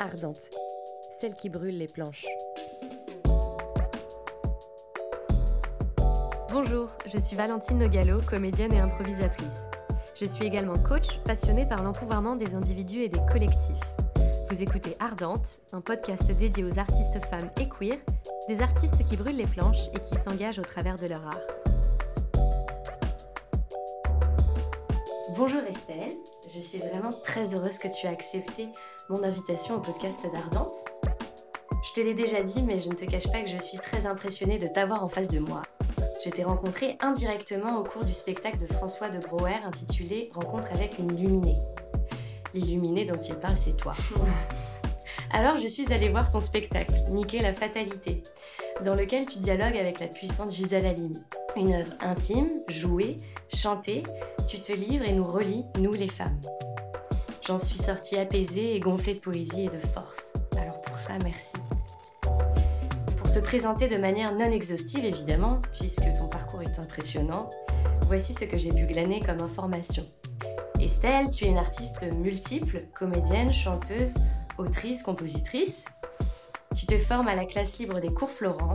ardente, celle qui brûle les planches. Bonjour, je suis Valentine Nogalo, comédienne et improvisatrice. Je suis également coach passionnée par l'empouvoirment des individus et des collectifs. Vous écoutez Ardente, un podcast dédié aux artistes femmes et queer, des artistes qui brûlent les planches et qui s'engagent au travers de leur art. Bonjour Estelle, je suis vraiment très heureuse que tu aies accepté mon invitation au podcast d'Ardente. Je te l'ai déjà dit, mais je ne te cache pas que je suis très impressionnée de t'avoir en face de moi. Je t'ai rencontré indirectement au cours du spectacle de François de Brouwer intitulé Rencontre avec une illuminée. L'illuminée dont il parle, c'est toi. Alors je suis allée voir ton spectacle, Niquer la fatalité, dans lequel tu dialogues avec la puissante Gisèle Halimi. Une œuvre intime, jouée, chantée, tu te livres et nous relis, nous les femmes. J'en suis sortie apaisée et gonflée de poésie et de force. Alors pour ça, merci. Pour te présenter de manière non exhaustive évidemment, puisque ton parcours est impressionnant, voici ce que j'ai pu glaner comme information. Estelle, tu es une artiste multiple, comédienne, chanteuse, autrice, compositrice. Tu te formes à la classe libre des cours Florent,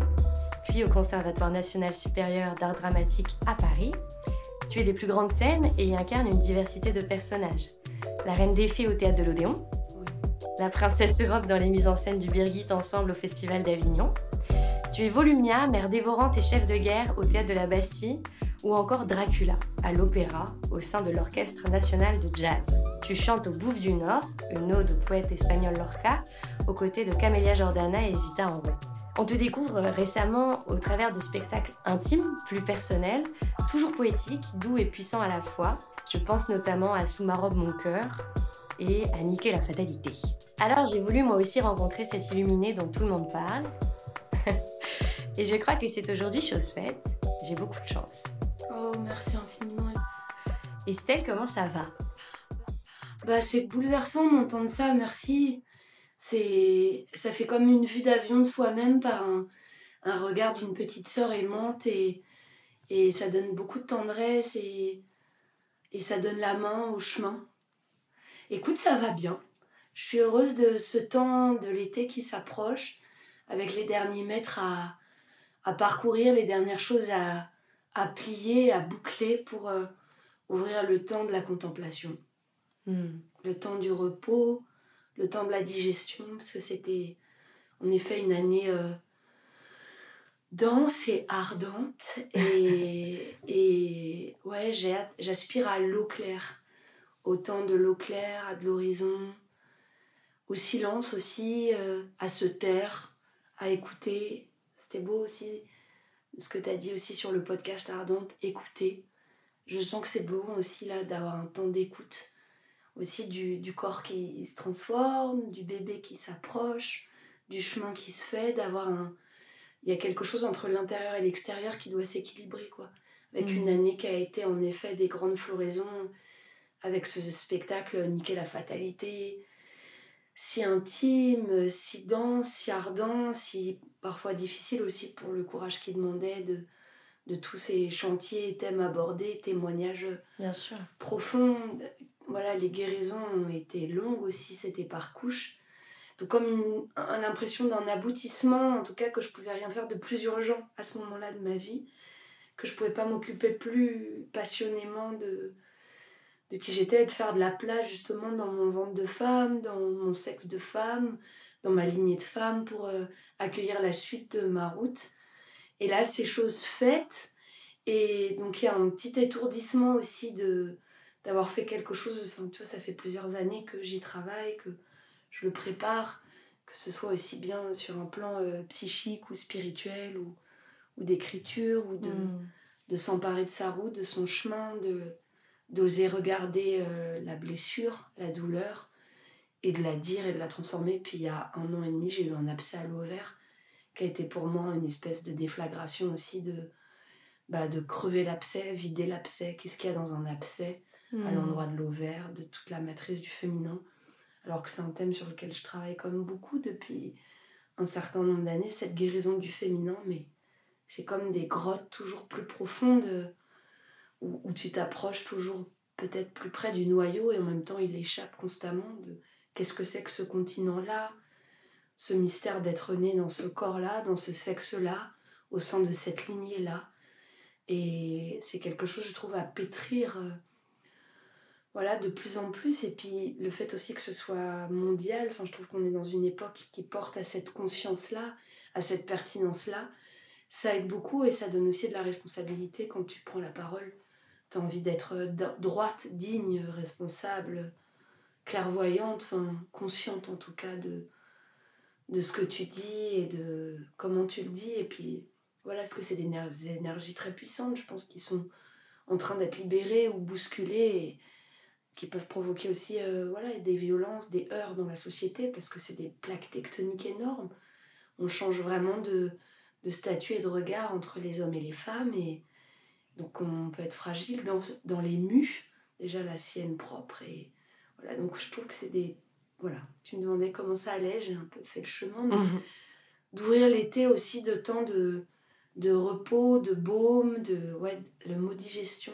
puis au Conservatoire national supérieur d'art dramatique à Paris. Tu es des plus grandes scènes et y incarnes une diversité de personnages. La reine des fées au théâtre de l'Odéon, la princesse Europe dans les mises en scène du Birgit ensemble au Festival d'Avignon. Tu es Volumnia, mère dévorante et chef de guerre au théâtre de la Bastille, ou encore Dracula à l'opéra au sein de l'Orchestre national de jazz. Tu chantes au Bouffe du Nord, une ode au poète espagnol Lorca, aux côtés de Camélia Jordana et Zita Enro. On te découvre récemment au travers de spectacles intimes, plus personnels, toujours poétiques, doux et puissants à la fois. Je pense notamment à Sous ma robe mon cœur et à Niquer la fatalité. Alors j'ai voulu moi aussi rencontrer cette illuminée dont tout le monde parle. et je crois que c'est aujourd'hui chose faite. J'ai beaucoup de chance. Oh, merci infiniment. Estelle, comment ça va? Bah, c'est bouleversant d'entendre ça, merci. C'est, ça fait comme une vue d'avion de soi-même par un, un regard d'une petite sœur aimante et, et ça donne beaucoup de tendresse et, et ça donne la main au chemin. Écoute, ça va bien. Je suis heureuse de ce temps de l'été qui s'approche avec les derniers mètres à, à parcourir, les dernières choses à, à plier, à boucler pour euh, ouvrir le temps de la contemplation. Hmm. Le temps du repos, le temps de la digestion, parce que c'était en effet une année euh, dense et ardente. Et, et ouais, j'aspire à l'eau claire, au temps de l'eau claire, à de l'horizon, au silence aussi, euh, à se taire, à écouter. C'était beau aussi ce que tu as dit aussi sur le podcast Ardente, écouter. Je sens que c'est beau aussi là d'avoir un temps d'écoute. Aussi du, du, corps qui se transforme, du bébé qui s'approche, du chemin qui se fait, d'avoir un... Il y a quelque chose entre l'intérieur et l'extérieur qui doit s'équilibrer, quoi. Avec une année qui a été en effet des grandes floraisons, avec ce spectacle Niquer la fatalité, si intime, si dense, si ardent, si parfois difficile aussi pour le courage qu'il demandait de, de tous ces chantiers, thèmes abordés, témoignages Bien sûr. profonds. Voilà, les guérisons ont été longues aussi, c'était par couche. Donc comme une, l'impression d'un aboutissement, en tout cas que je pouvais rien faire de plus urgent à ce moment-là de ma vie, que je pouvais pas m'occuper plus passionnément de, de qui j'étais de faire de la place justement dans mon ventre de femme, dans mon sexe de femme, dans ma lignée de femme pour euh, accueillir la suite de ma route. Et là, ces choses faites, et donc il y a un petit étourdissement aussi de d'avoir fait quelque chose, enfin tu vois, ça fait plusieurs années que j'y travaille, que je le prépare, que ce soit aussi bien sur un plan euh, psychique ou spirituel ou, ou d'écriture ou de, Hmm. de s'emparer de sa route, de son chemin, de d'oser regarder euh, la blessure, la douleur, et de la dire et de la transformer. Puis il y a un an et demi, j'ai eu un abcès à l'ovaire qui a été pour moi une espèce de déflagration aussi de, bah, de crever l'abcès, vider l'abcès, qu'est-ce qu'il y a dans un abcès à Hmm. l'endroit de l'ovaire, de toute la matrice du féminin. Alors que c'est un thème sur lequel je travaille comme beaucoup depuis un certain nombre d'années, cette guérison du féminin, mais c'est comme des grottes toujours plus profondes où, où tu t'approches toujours peut-être plus près du noyau et en même temps il échappe constamment de qu'est-ce que c'est que ce continent-là, ce mystère d'être né dans ce corps-là, dans ce sexe-là, au sein de cette lignée-là. Et c'est quelque chose, je trouve, à pétrir euh, voilà, de plus en plus. Et puis le fait aussi que ce soit mondial, enfin, je trouve qu'on est dans une époque qui porte à cette conscience-là, à cette pertinence-là. Ça aide beaucoup et ça donne aussi de la responsabilité quand tu prends la parole. Tu as envie d'être droite, digne, responsable, clairvoyante, enfin, consciente en tout cas de, de ce que tu dis et de comment tu le dis. Et puis voilà, ce que c'est des, énergies très puissantes, je pense, qui sont en train d'être libérées ou bousculées qui peuvent provoquer aussi euh, voilà, des violences, des heurts dans la société parce que c'est des plaques tectoniques énormes. On change vraiment de, de statut et de regard entre les hommes et les femmes et donc on peut être fragile dans, dans les mus, déjà la sienne propre. Et voilà, donc je trouve que c'est des. Voilà, tu me demandais comment ça allait, j'ai un peu fait le chemin. Mhm. D'ouvrir l'été aussi de temps de, de repos, de baume, de. Ouais, le mot digestion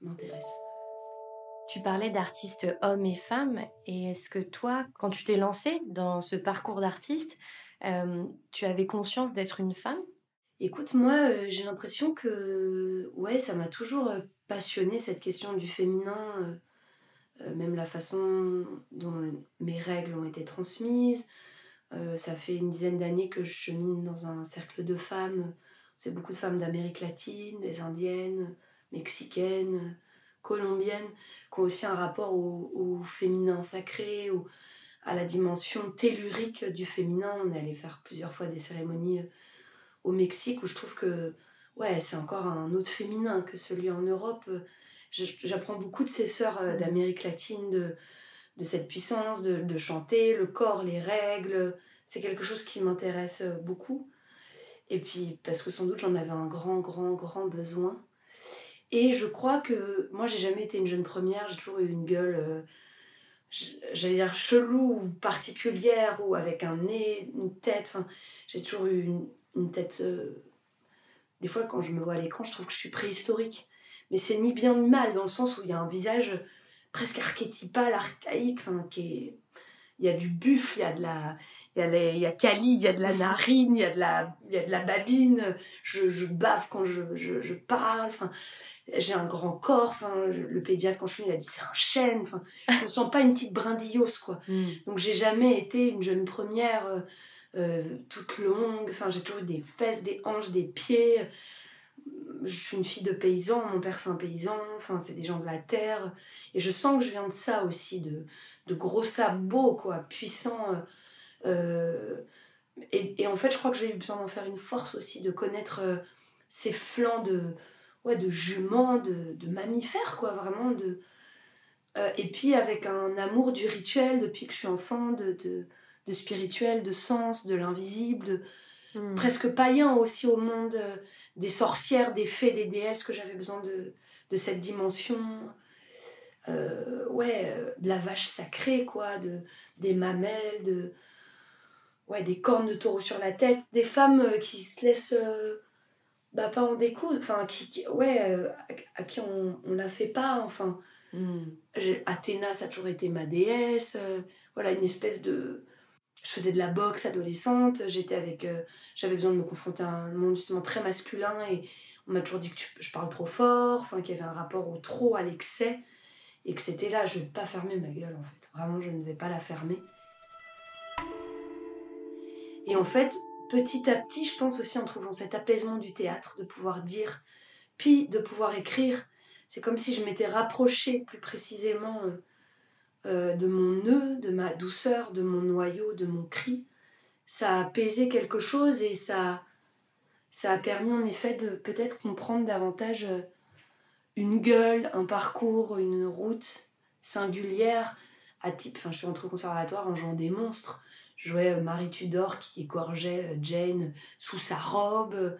m'intéresse. Tu parlais d'artistes hommes et femmes, et est-ce que toi, quand tu t'es lancée dans ce parcours d'artiste, euh, tu avais conscience d'être une femme? Écoute, moi, euh, j'ai l'impression que ouais, ça m'a toujours euh, passionné cette question du féminin, même la façon dont mes règles ont été transmises. ça fait une dizaine d'années que je chemine dans un cercle de femmes. C'est beaucoup de femmes d'Amérique latine, des indiennes, mexicaines, colombiennes, qui ont aussi un rapport au, féminin sacré, ou à la dimension tellurique du féminin. On est allé faire plusieurs fois des cérémonies euh, au Mexique où je trouve que ouais, c'est encore un autre féminin que celui en Europe. J'apprends beaucoup de ces sœurs euh, d'Amérique latine, de, de cette puissance de, de, chanter, le corps, les règles. C'est quelque chose qui m'intéresse euh, beaucoup. Et puis, parce que sans doute j'en avais un grand, grand, grand besoin. Et je crois que moi, j'ai jamais été une jeune première, j'ai toujours eu une gueule j'allais dire chelou ou particulière ou avec un nez, une tête. J'ai toujours eu une, tête. Euh, des fois, quand je me vois à l'écran, je trouve que je suis préhistorique. Mais c'est ni bien ni mal, dans le sens où il y a un visage presque archétypal, archaïque, enfin, qui est. Il y a du buffle, il y a de la. Il y a, Cali, il y a de la narine, il y a de la, il y a de la babine, je, je bave quand je, je, je parle. Enfin, j'ai un grand corps, enfin, le pédiatre quand je suis il a dit c'est un chêne, enfin, je ne sens pas une petite brindillose quoi. Mm. Donc j'ai jamais été une jeune première euh, euh, toute longue, enfin j'ai toujours eu des fesses, des hanches, des pieds. Je suis une fille de paysan, mon père c'est un paysan, enfin c'est des gens de la terre et je sens que je viens de ça aussi, de, de gros sabots quoi, puissants. Euh, et, et, en fait je crois que j'ai eu besoin d'en faire une force aussi, de connaître ces flancs de ouais, de juments, de, de, mammifères, quoi, vraiment. De, euh, et puis avec un amour du rituel depuis que je suis enfant, de, de, de spirituel, de sens, de l'invisible, hmm. presque païen aussi au monde euh, des sorcières, des fées, des déesses, que j'avais besoin de, de cette dimension. Euh, ouais, de la vache sacrée, quoi, de, des mamelles, de, ouais, des cornes de taureau sur la tête, des femmes qui se laissent bah, pas en découdre, enfin, qui, ouais, euh, à, qui on, on la fait pas, enfin. Mm. Athéna, ça a toujours été ma déesse, euh, voilà, une espèce de. Je faisais de la boxe adolescente, j'étais avec. Euh, j'avais besoin de me confronter à un monde justement très masculin et on m'a toujours dit que je parle trop fort, enfin, qu'il y avait un rapport au trop, à l'excès, et que c'était là, je vais pas fermer ma gueule en fait. Vraiment, je ne vais pas la fermer. Et en fait, petit à petit, je pense aussi en trouvant cet apaisement du théâtre, de pouvoir dire, puis de pouvoir écrire. C'est comme si je m'étais rapprochée plus précisément euh, euh, de mon nœud, de ma douceur, de mon noyau, de mon cri. Ça a apaisé quelque chose et ça, ça a permis en effet de peut-être comprendre davantage euh, une gueule, un parcours, une route singulière à type. Enfin, je suis entrée au conservatoire en jouant des monstres je jouais euh, Marie Tudor qui égorgeait euh, Jane sous sa robe, euh,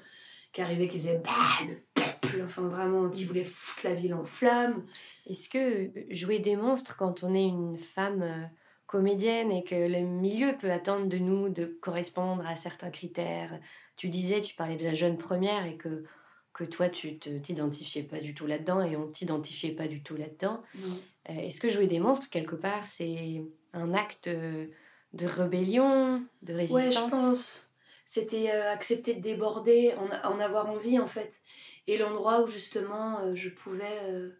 qui arrivait, qui faisait bah, le peuple, enfin vraiment, qui voulait foutre la ville en flammes. Est-ce que jouer des monstres quand on est une femme comédienne et que le milieu peut attendre de nous de correspondre à certains critères? Tu disais, tu parlais de la jeune première et que que toi, tu te t'identifiais pas du tout là-dedans et on t'identifiait pas du tout là-dedans. Euh, est-ce que jouer des monstres, quelque part, c'est un acte de rébellion, de résistance Ouais, je pense. C'était euh, accepter de déborder, en, en, avoir envie en fait. Et l'endroit où justement euh, je pouvais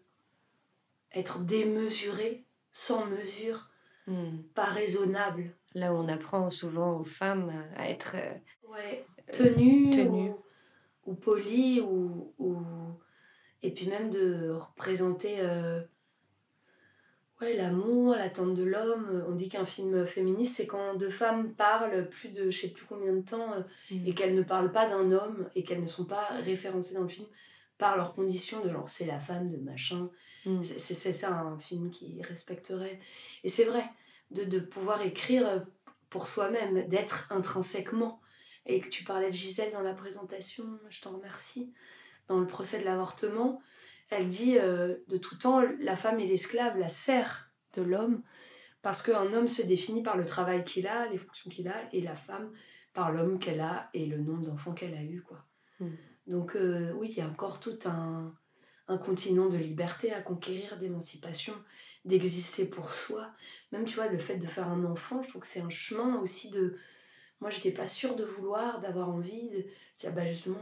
être démesurée, sans mesure, hmm. pas raisonnable. Là où on apprend souvent aux femmes à être ouais, tenues, tenue. Ou, ou polies, ou, ou, et puis même de représenter euh, ouais, l'amour, l'attente de l'homme. On dit qu'un film féministe, c'est quand deux femmes parlent plus de je sais plus combien de temps euh, mm. et qu'elles ne parlent pas d'un homme et qu'elles ne sont pas référencées dans le film par leurs conditions de genre c'est la femme de machin. Mm. C'est ça un film qui respecterait. Et c'est vrai, de, de pouvoir écrire pour soi-même, d'être intrinsèquement. Et que tu parlais de Gisèle dans la présentation, je t'en remercie. Dans le procès de l'avortement, elle dit euh, de tout temps, la femme est l'esclave, la serre de l'homme, parce qu'un homme se définit par le travail qu'il a, les fonctions qu'il a, et la femme par l'homme qu'elle a et le nombre d'enfants qu'elle a eu. Quoi. Mm. Donc euh, oui, il y a encore tout un, un continent de liberté à conquérir, d'émancipation, d'exister pour soi. Même, tu vois, le fait de faire un enfant, je trouve que c'est un chemin aussi de... Moi, j'étais pas sûre de vouloir, d'avoir envie. De... Ah bah justement,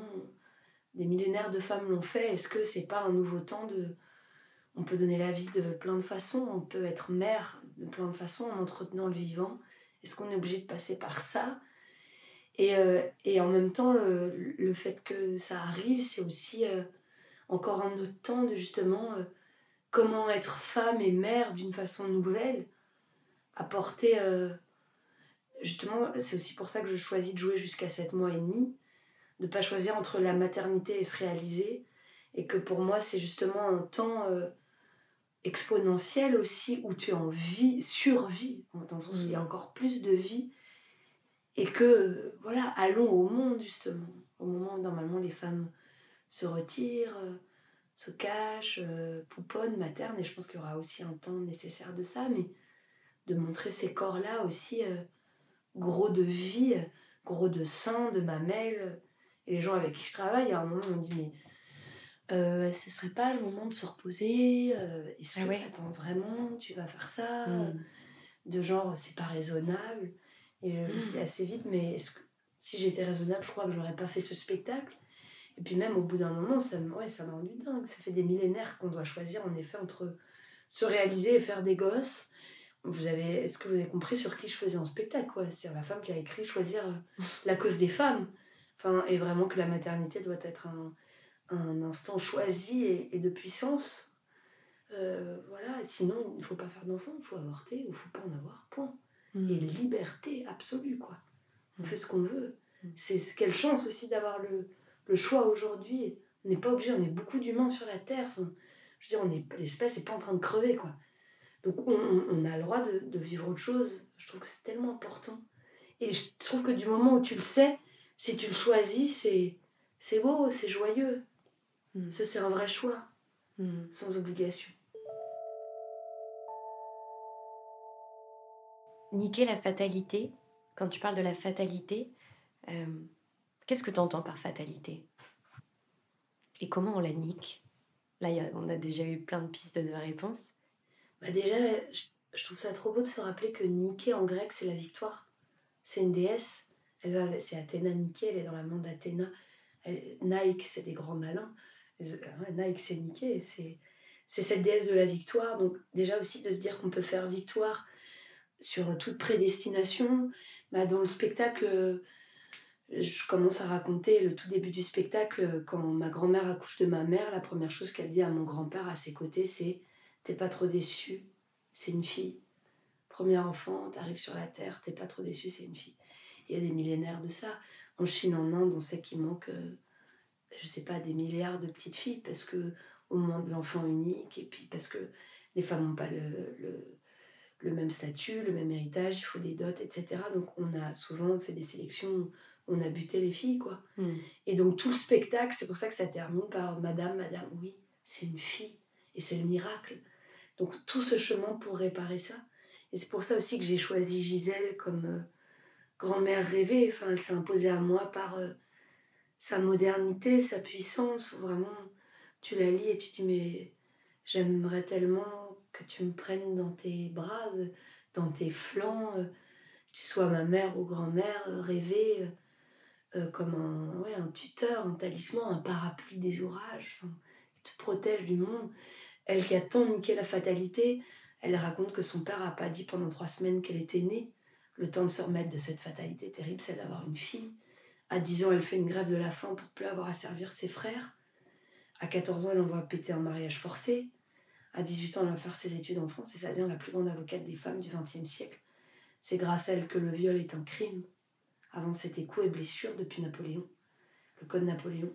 des millénaires de femmes l'ont fait. Est-ce que c'est pas un nouveau temps de... On peut donner la vie de plein de façons. On peut être mère de plein de façons en entretenant le vivant. Est-ce qu'on est obligé de passer par ça? Et, euh, et, en même temps, le, fait que ça arrive, c'est aussi euh, encore un autre temps de justement... Euh, comment être femme et mère d'une façon nouvelle, apporter... Justement, c'est aussi pour ça que je choisis de jouer jusqu'à 7 mois et demi, de pas choisir entre la maternité et se réaliser, et que pour moi c'est justement un temps euh, exponentiel aussi où tu es en vie, survie, dans le sens où il y a mm. encore plus de vie, et que, voilà, allons au monde justement, au moment où normalement les femmes se retirent, se cache, euh, pouponne, materne, et je pense qu'il y aura aussi un temps nécessaire de ça, mais de montrer ces corps-là aussi euh, gros de vie, gros de sein, de mamelles. Et les gens avec qui je travaille, à un moment, on dit Mais euh, ce serait pas le moment de se reposer Est-ce ah que attends, vraiment, tu vas faire ça hmm. De genre, c'est pas raisonnable? Et je me dis hmm. assez vite Mais est-ce que si j'étais raisonnable, je crois que j'aurais pas fait ce spectacle? Et puis même au bout d'un moment, ça, ouais, ça m'a rendu dingue. Ça fait des millénaires qu'on doit choisir en effet entre se réaliser et faire des gosses. Vous avez, est-ce que vous avez compris sur qui je faisais un spectacle quoi? C'est la femme qui a écrit choisir euh, la cause des femmes. Enfin, et vraiment que la maternité doit être un, un instant choisi et, et de puissance. Euh, voilà, sinon il ne faut pas faire d'enfant, il faut avorter ou il ne faut pas en avoir, point. Mm. Et liberté absolue, quoi. On fait ce qu'on veut. Mm. C'est quelle chance aussi d'avoir le, le choix aujourd'hui, on n'est pas obligé, on est beaucoup d'humains sur la Terre. Enfin, je veux dire, l'espèce n'est pas en train de crever, quoi. Donc on, on, a le droit de, de, vivre autre chose. Je trouve que c'est tellement important. Et je trouve que du moment où tu le sais, si tu le choisis, c'est, c'est beau, c'est joyeux. Mm. Ce, c'est un vrai choix, mm. sans obligation. Niquer la fatalité, quand tu parles de la fatalité, euh, Qu'est-ce que tu entends par fatalité? Et comment on la nique? Là, on a déjà eu plein de pistes de réponses. Bah déjà, je, trouve ça trop beau de se rappeler que Nike en grec, c'est la victoire. C'est une déesse. C'est Athéna Nike, elle est dans la monde d'Athéna. Nike, c'est des grands malins. Nike, c'est c'est, c'est cette déesse de la victoire. Donc déjà aussi de se dire qu'on peut faire victoire sur toute prédestination. Bah, dans le spectacle je commence à raconter le tout début du spectacle quand ma grand-mère accouche de ma mère. La première chose qu'elle dit à mon grand-père à ses côtés, c'est T'es pas trop déçu, c'est une fille. Premier enfant, t'arrives sur la terre, t'es pas trop déçu, c'est une fille. Il y a des millénaires de ça. En Chine, en Inde, on sait qu'il manque, euh, je sais pas, des milliards de petites filles parce que au moment de l'enfant unique et puis parce que les femmes n'ont pas le, le, le même statut, le même héritage, il faut des dots, etc. Donc on a souvent fait des sélections on a buté les filles, quoi. Hmm. Et donc tout le spectacle, c'est pour ça que ça termine par Madame, Madame, oui, c'est une fille, et c'est le miracle. Donc tout ce chemin pour réparer ça. Et c'est pour ça aussi que j'ai choisi Gisèle comme euh, grand-mère rêvée. Enfin, elle s'est imposée à moi par, euh, sa modernité, sa puissance, vraiment, tu la lis et tu dis mais j'aimerais tellement que tu me prennes dans tes bras, dans tes flancs, que tu sois ma mère ou grand-mère, rêver comme un, ouais, un tuteur, un talisman, un parapluie des orages, qui te protège du monde. Elle qui a tant niqué la fatalité, elle raconte que son père a pas dit pendant trois semaines qu'elle était née. Le temps de se remettre de cette fatalité terrible, c'est d'avoir une fille. À 10 ans, elle fait une grève de la faim pour plus avoir à servir ses frères. À 14 ans, elle envoie péter un mariage forcé. À 18 ans, elle va faire ses études en France et ça devient la plus grande avocate des femmes du XXe siècle. C'est grâce à elle que le viol est un crime. Avant, c'était coups et blessures depuis Napoléon, le code Napoléon.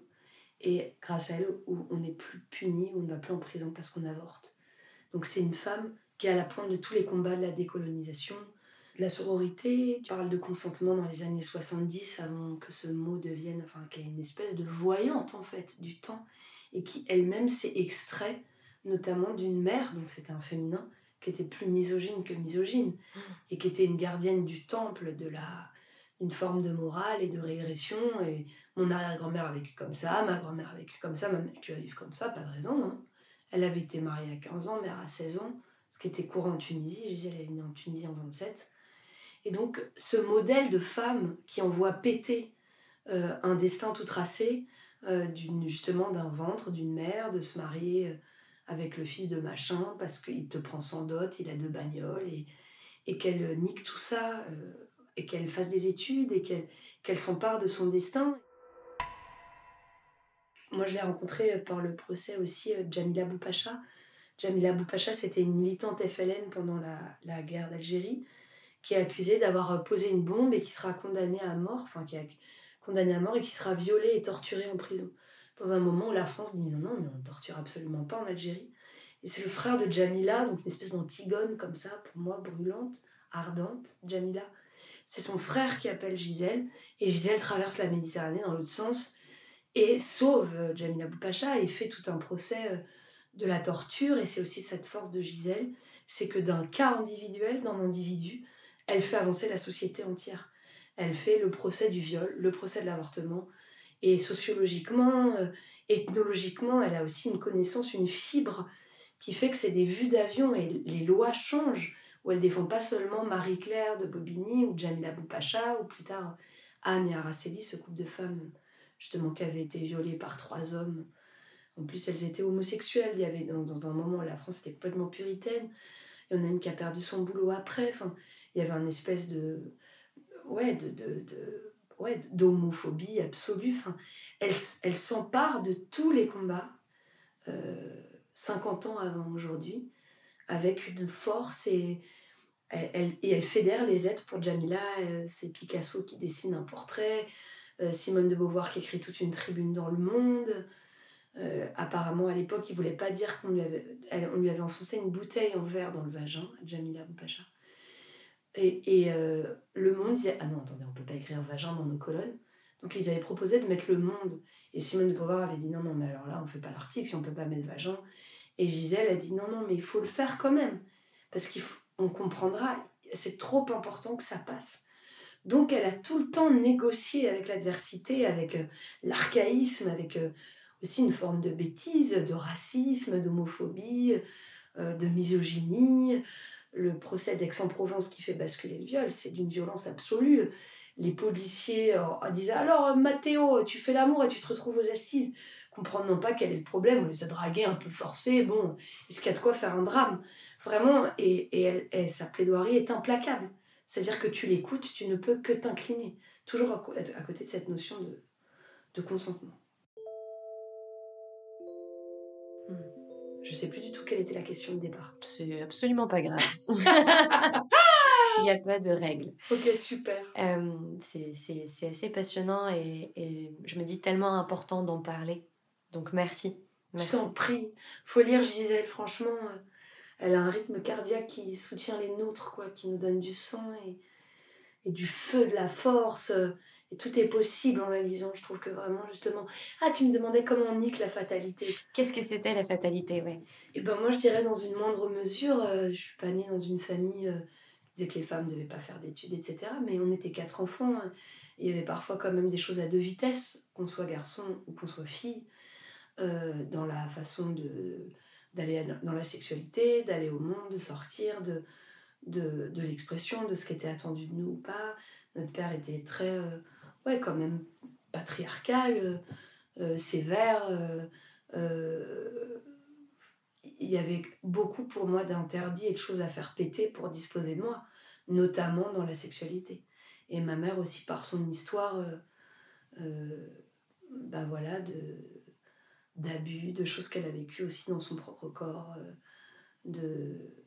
Et grâce à elle, où on n'est plus puni, on ne va plus en prison parce qu'on avorte. Donc c'est une femme qui est à la pointe de tous les combats de la décolonisation, de la sororité. Tu parles de consentement dans les années 70 avant que ce mot devienne, enfin, qui est une espèce de voyante en fait du temps et qui elle-même s'est extrait notamment d'une mère, donc c'était un féminin, qui était plus misogyne que misogyne et qui était une gardienne du temple de la une forme de morale et de régression et mon arrière-grand-mère a vécu comme ça, ma grand-mère a vécu comme ça, ma mère, tu vas vivre comme ça, pas de raison. Hein. Elle avait été mariée à 15 ans, mère à 16 ans ce qui était courant en Tunisie. Je disais, elle est née en Tunisie en 27. Et donc, ce modèle de femme qui envoie péter euh, un destin tout tracé, euh, justement d'un ventre, d'une mère, de se marier euh, avec le fils de machin parce qu'il te prend sans dot, il a deux bagnoles, et, qu'elle nique tout ça, et qu'elle fasse des études, et qu'elle qu'elle s'empare de son destin. Moi, je l'ai rencontrée par le procès aussi, Jamila Boupacha, Jamila Boupacha, c'était une militante FLN pendant la, guerre d'Algérie, qui est accusée d'avoir posé une bombe et qui sera condamnée à mort, enfin qui est condamnée à mort et qui sera violée et torturée en prison. Dans un moment où la France dit non, non, mais on ne torture absolument pas en Algérie. Et c'est le frère de Jamila, donc une espèce d'antigone comme ça, pour moi, brûlante, ardente, Jamila. C'est son frère qui appelle Gisèle, et Gisèle traverse la Méditerranée dans l'autre sens et sauve Jamila Boupacha et fait tout un procès euh, de la torture, et c'est aussi cette force de Gisèle, c'est que d'un cas individuel, d'un individu, elle fait avancer la société entière. Elle fait le procès du viol, le procès de l'avortement, et sociologiquement, euh, ethnologiquement, elle a aussi une connaissance, une fibre qui fait que c'est des vues d'avion et les lois changent, où elle défend pas seulement Marie-Claire de Bobigny ou Jamila Boupacha ou plus tard Anne et Araceli, ce couple de femmes justement qui avaient été violées par trois hommes en plus, elles étaient homosexuelles. Il y avait dans, un moment, la France était complètement puritaine. Il y en a une qui a perdu son boulot après. Il y avait un espèce de. Ouais, de. de, ouais, d'homophobie absolue. Enfin, elle, elle s'empare de tous les combats, 50 euh, ans avant aujourd'hui, avec une force et elle, et elle fédère les êtres pour Jamila. Euh, c'est Picasso qui dessine un portrait, euh, Simone de Beauvoir qui écrit toute une tribune dans le monde. Apparemment, à l'époque, il voulait pas dire qu'on lui avait, lui avait enfoncé une bouteille en verre dans le vagin, Jamila Boupacha. Et, et euh, le monde disait Ah non, attendez, on peut pas écrire vagin dans nos colonnes. Donc ils avaient proposé de mettre le monde. Et Simone de Beauvoir avait dit Non, non, mais alors là, on fait pas l'article si on peut pas mettre vagin. Et Gisèle a dit Non, non, mais il faut le faire quand même. Parce qu'on comprendra, c'est trop important que ça passe. Donc elle a tout le temps négocié avec l'adversité, avec euh, l'archaïsme, avec aussi une forme de bêtise, de racisme, d'homophobie, euh, de misogynie. Le procès d'Aix-en-Provence qui fait basculer le viol, c'est d'une violence absolue. Les policiers euh, disaient Alors, Mathéo, tu fais l'amour et tu te retrouves aux assises. Comprendre non pas quel est le problème, on les a dragués un peu forcés. Bon, est-ce qu'il y a de quoi faire un drame? Vraiment, et, et, sa plaidoirie est implacable. C'est-à-dire que tu l'écoutes, tu ne peux que t'incliner. Toujours à, côté de cette notion de, de consentement. Je sais plus du tout quelle était la question de départ. C'est absolument pas grave. Il n'y a pas de règle. Ok, super. Euh, c'est assez passionnant et, et, je me dis tellement important d'en parler. Donc merci. merci. Je t'en prie. faut lire Gisèle, franchement. Euh, elle a un rythme cardiaque qui soutient les nôtres, quoi, qui nous donne du sang et, et du feu, de la force. Et tout est possible en la lisant. Je trouve que vraiment, justement. Ah, tu me demandais comment on nique la fatalité. Qu'est-ce que c'était la fatalité, ouais Et ben moi, je dirais dans une moindre mesure, euh, je suis pas née dans une famille euh, disait que les femmes ne devaient pas faire d'études, etc. Mais on était quatre enfants. Hein. Il y avait parfois quand même des choses à deux vitesses, qu'on soit garçon ou qu'on soit fille, euh, dans la façon de d'aller dans la sexualité, d'aller au monde, de sortir, de, de, de l'expression, de ce qui était attendu de nous ou pas. Notre père était très, euh, ouais, quand même patriarcal, euh, sévère. il y avait beaucoup pour moi d'interdits et de choses à faire péter pour disposer de moi, notamment dans la sexualité. Et ma mère aussi par son histoire, euh, euh, bah voilà, d'abus, de choses qu'elle a vécues aussi dans son propre corps, euh, de,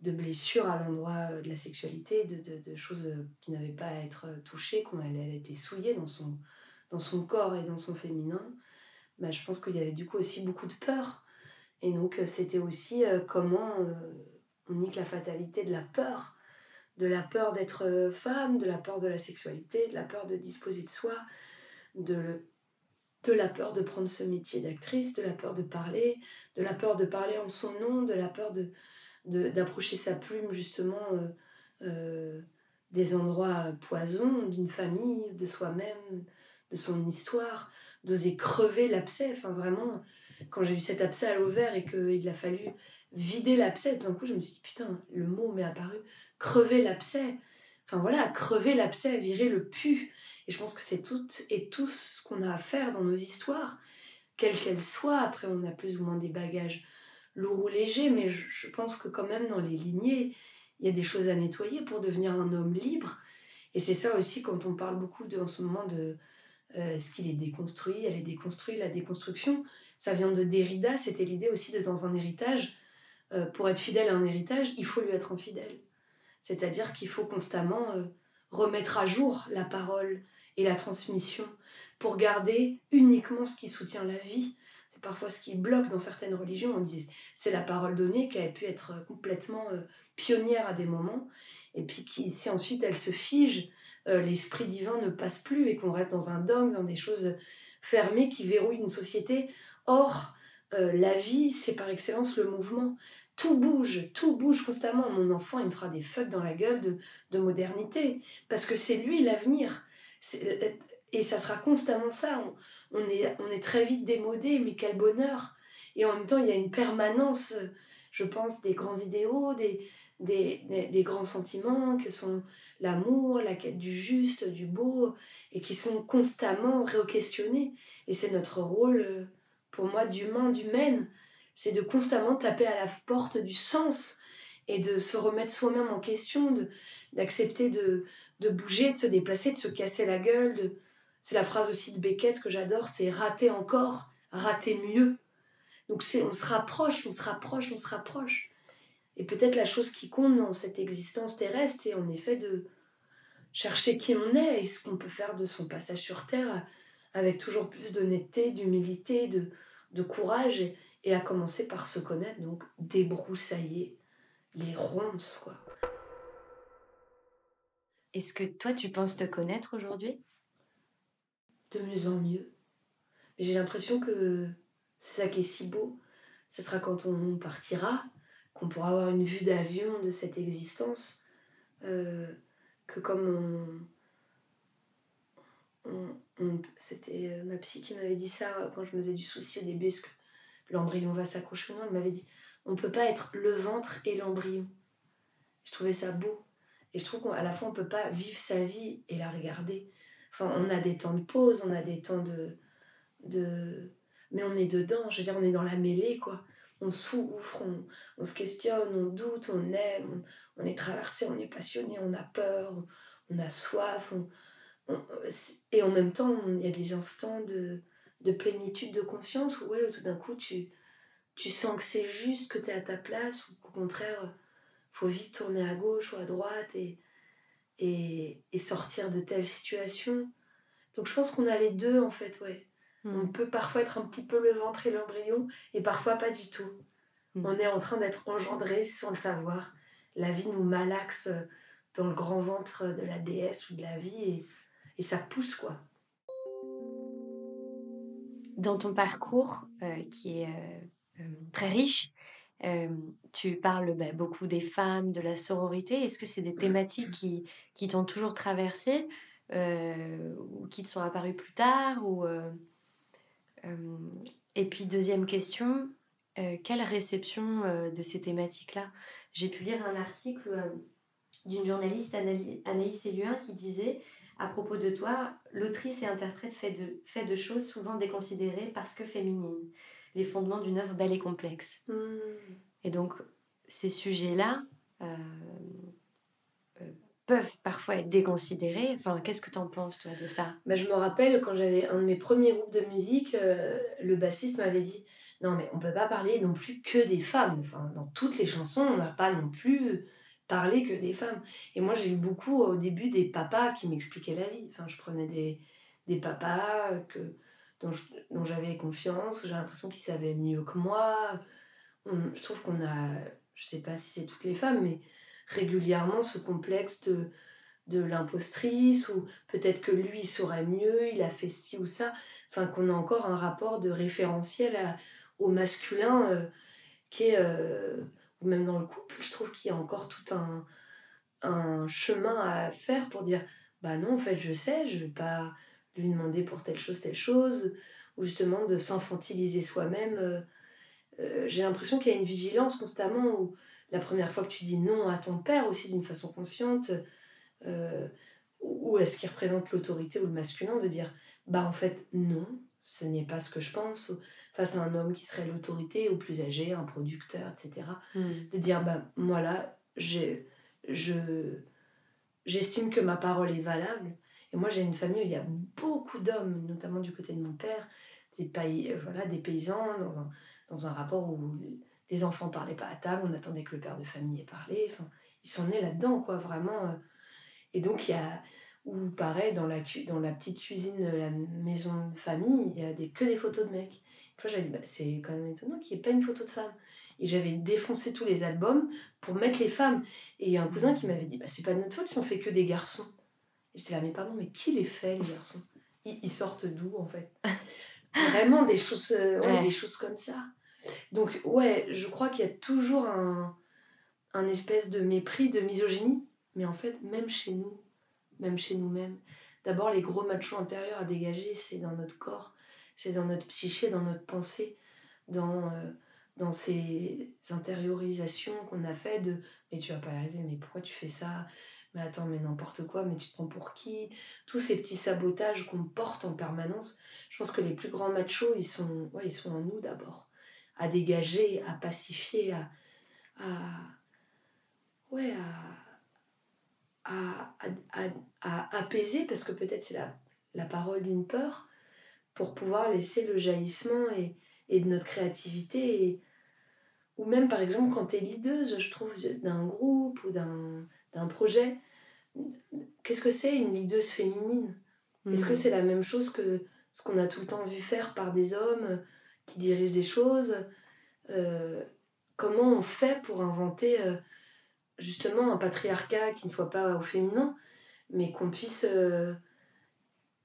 de blessures à l'endroit de la sexualité, de, de, de choses qui n'avaient pas à être touchées, quand elle, été souillée dans son, dans son corps et dans son féminin. Bah, je pense qu'il y avait du coup aussi beaucoup de peur. Et donc c'était aussi comment on nique la fatalité de la peur de la peur d'être euh, femme, de la peur de la sexualité, de la peur de disposer de soi, de, de la peur de prendre ce métier d'actrice, de la peur de parler, de la peur de parler en son nom, de la peur de d'approcher sa plume justement euh, euh, des endroits poisons, d'une famille, de soi-même, de son histoire, d'oser crever l'abcès. Enfin vraiment, quand j'ai eu cet abcès à l'ovaire et qu'il a fallu vider l'abcès, d'un coup je me suis dit putain, le mot m'est apparu, crever l'abcès. Enfin voilà, crever l'abcès, virer le pu. Et je pense que c'est tout et tout ce qu'on a à faire dans nos histoires, quelles qu'elles soient. Après, on a plus ou moins des bagages lourds ou légers, mais je, pense que quand même dans les lignées, il y a des choses à nettoyer pour devenir un homme libre. Et c'est ça aussi quand on parle beaucoup de, en ce moment de euh, est-ce qu'il est déconstruit, elle est déconstruite, la déconstruction. Ça vient de Derrida, c'était l'idée aussi de dans un héritage, euh, pour être fidèle à un héritage, il faut lui être infidèle. C'est-à-dire qu'il faut constamment euh, remettre à jour la parole et la transmission pour garder uniquement ce qui soutient la vie. Parfois ce qui bloque dans certaines religions. On dit c'est la parole donnée qui a pu être euh, complètement euh, pionnière à des moments et puis si ensuite elle se fige, l'esprit divin ne passe plus et qu'on reste dans un dogme, dans des choses fermées qui verrouillent une société. Or, la vie, c'est par excellence le mouvement tout bouge, tout bouge constamment. Mon enfant, il me fera des fucks dans la gueule de, de modernité, parce que c'est lui l'avenir. Et ça sera constamment ça. On, est, on est très vite démodé, mais quel bonheur. Et en même temps, il y a une permanence, je pense, des grands idéaux, des, des, des, grands sentiments, que sont l'amour, la quête du juste, du beau, et qui sont constamment re-questionnés. Et c'est notre rôle, pour moi, d'humain, d'humaine, c'est de constamment taper à la porte du sens et de se remettre soi-même en question, d'accepter de, de, bouger, de se déplacer, de se casser la gueule. C'est la phrase aussi de Beckett que j'adore, c'est rater encore, rater mieux. Donc c'est, on se rapproche, on se rapproche, on se rapproche. Et peut-être la chose qui compte dans cette existence terrestre, c'est en effet de chercher qui on est et ce qu'on peut faire de son passage sur Terre avec toujours plus d'honnêteté, d'humilité, de, de courage. Et, à commencer par se connaître, donc débroussailler les ronces. Est-ce que toi, tu penses te connaître aujourd'hui? De mieux en mieux. Mais j'ai l'impression que c'est ça qui est si beau. Ce sera quand on partira, qu'on pourra avoir une vue d'avion de cette existence, euh, que comme on, c'était euh, ma psy qui m'avait dit ça quand je me faisais du souci au début, que l'embryon va s'accrocher non, elle m'avait dit on peut pas être le ventre et l'embryon. Je trouvais ça beau. Et je trouve qu'à la fois, on peut pas vivre sa vie et la regarder. Enfin, on a des temps de pause, on a des temps de. de... Mais on est dedans, je veux dire, on est dans la mêlée, quoi. On souffre, on, on se questionne, on doute, on aime, on, est traversé, on est passionné, on a peur, on, a soif. et en même temps, il y a des instants de, de plénitude de conscience où ouais, tout d'un coup tu, tu sens que c'est juste, que tu es à ta place, ou qu'au contraire, faut vite tourner à gauche ou à droite et, et, et sortir de telles situations. Donc je pense qu'on a les deux en fait, ouais. Hmm. On peut parfois être un petit peu le ventre et l'embryon et parfois pas du tout. Hmm. On est en train d'être engendré sans le savoir. La vie nous malaxe dans le grand ventre de la déesse ou de la vie et, et ça pousse quoi dans ton parcours, euh, qui est euh, euh, très riche, tu parles bah, beaucoup des femmes, de la sororité. Est-ce que c'est des thématiques qui, qui t'ont toujours traversé ou qui te sont apparues plus tard ou, Et puis, deuxième question, quelle réception de ces thématiques-là? J'ai pu lire un article d'une journaliste, Anaïs Eluin, qui disait à propos de toi, l'autrice et interprète fait de, fait de choses souvent déconsidérées parce que féminines. Les fondements d'une œuvre belle et complexe. Hmm. Et donc, ces sujets-là euh, euh, peuvent parfois être déconsidérés. Enfin, qu'est-ce que tu en penses, toi, de ça? Bah, Je me rappelle, quand j'avais un de mes premiers groupes de musique, euh, le bassiste m'avait dit Non, mais on peut pas parler non plus que des femmes. Enfin, dans toutes les chansons, on n'a pas non plus parler que des femmes. Et moi, j'ai eu beaucoup au début des papas qui m'expliquaient la vie. Enfin, je prenais des, des papas que, dont, j'avais confiance, j'ai l'impression qu'ils savaient mieux que moi. je trouve qu'on a, je sais pas si c'est toutes les femmes, mais régulièrement ce complexe de, de l'impostrice, ou peut-être que lui saurait mieux, il a fait ci ou ça. Enfin, qu'on a encore un rapport de référentiel au masculin euh, qui est. Euh, ou même dans le couple, je trouve qu'il y a encore tout un, un chemin à faire pour dire bah non, en fait, je sais, je vais pas lui demander pour telle chose, telle chose, ou justement de s'infantiliser soi-même. Euh, euh, j'ai l'impression qu'il y a une vigilance constamment où la première fois que tu dis non à ton père aussi d'une façon consciente, euh, ou est-ce qu'il représente l'autorité ou le masculin de dire bah en fait non, ce n'est pas ce que je pense face à un homme qui serait l'autorité ou plus âgé, un producteur, etc. Hmm. De dire, bah, moi là, je, j'estime que ma parole est valable. Et moi, j'ai une famille où il y a beaucoup d'hommes, notamment du côté de mon père, des, pays, euh, voilà, des paysans, dans un, dans un rapport où les enfants parlaient pas à table, on attendait que le père de famille ait parlé. Ils sont nés là-dedans, quoi, vraiment. Euh. Et donc, il y a ou pareil, dans la, dans la petite cuisine de la maison de famille, il y a des, que des photos de mecs. Une fois, j'avais dit, bah, c'est quand même étonnant qu'il n'y ait pas une photo de femme. Et j'avais défoncé tous les albums pour mettre les femmes. Et il y a un cousin qui m'avait dit, bah, c'est pas de notre faute si on fait que des garçons. Et j'étais là, mais pardon, mais qui les fait, les garçons? Ils, sortent d'où, en fait? Vraiment, des choses, euh, des choses comme ça. Donc, ouais, je crois qu'il y a toujours un, un espèce de mépris, de misogynie. Mais en fait, même chez nous, même chez nous-mêmes. D'abord, les gros machos intérieurs à dégager, c'est dans notre corps, c'est dans notre psyché, dans notre pensée, dans, euh, dans ces intériorisations qu'on a fait de mais tu vas pas y arriver, mais pourquoi tu fais ça? Mais attends, mais n'importe quoi, mais tu te prends pour qui? Tous ces petits sabotages qu'on porte en permanence. Je pense que les plus grands machos, ils sont, ouais, ils sont en nous d'abord, à dégager, à pacifier, à, à ouais, à à, à, à, apaiser, parce que peut-être c'est la, la parole d'une peur, pour pouvoir laisser le jaillissement et, et de notre créativité. Et, ou même par exemple quand tu es leaduse, je trouve, d'un groupe ou d'un projet, qu'est-ce que c'est une leaduse féminine? Est-ce que hmm. c'est la même chose que ce qu'on a tout le temps vu faire par des hommes qui dirigent des choses? Euh, Comment on fait pour inventer euh, justement un patriarcat qui ne soit pas au féminin, mais qu'on puisse euh,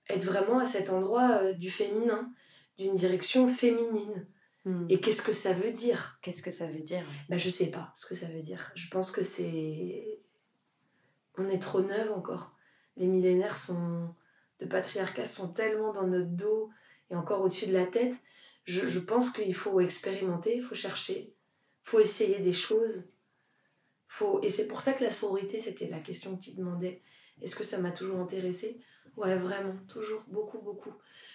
être vraiment à cet endroit du féminin, d'une direction féminine? Hmm. Et qu'est-ce que ça veut dire? Qu'est-ce que ça veut dire? Ben, Je sais pas ce que ça veut dire. Je pense que c'est. On est trop neuve encore. Les millénaires sont de patriarcat sont tellement dans notre dos et encore au-dessus de la tête. Je, je pense qu'il faut expérimenter, il faut chercher, il faut essayer des choses. Faut... Et c'est pour ça que la sororité, c'était la question que tu demandais. Est-ce que ça m'a toujours intéressée? Ouais, vraiment, toujours, beaucoup, beaucoup.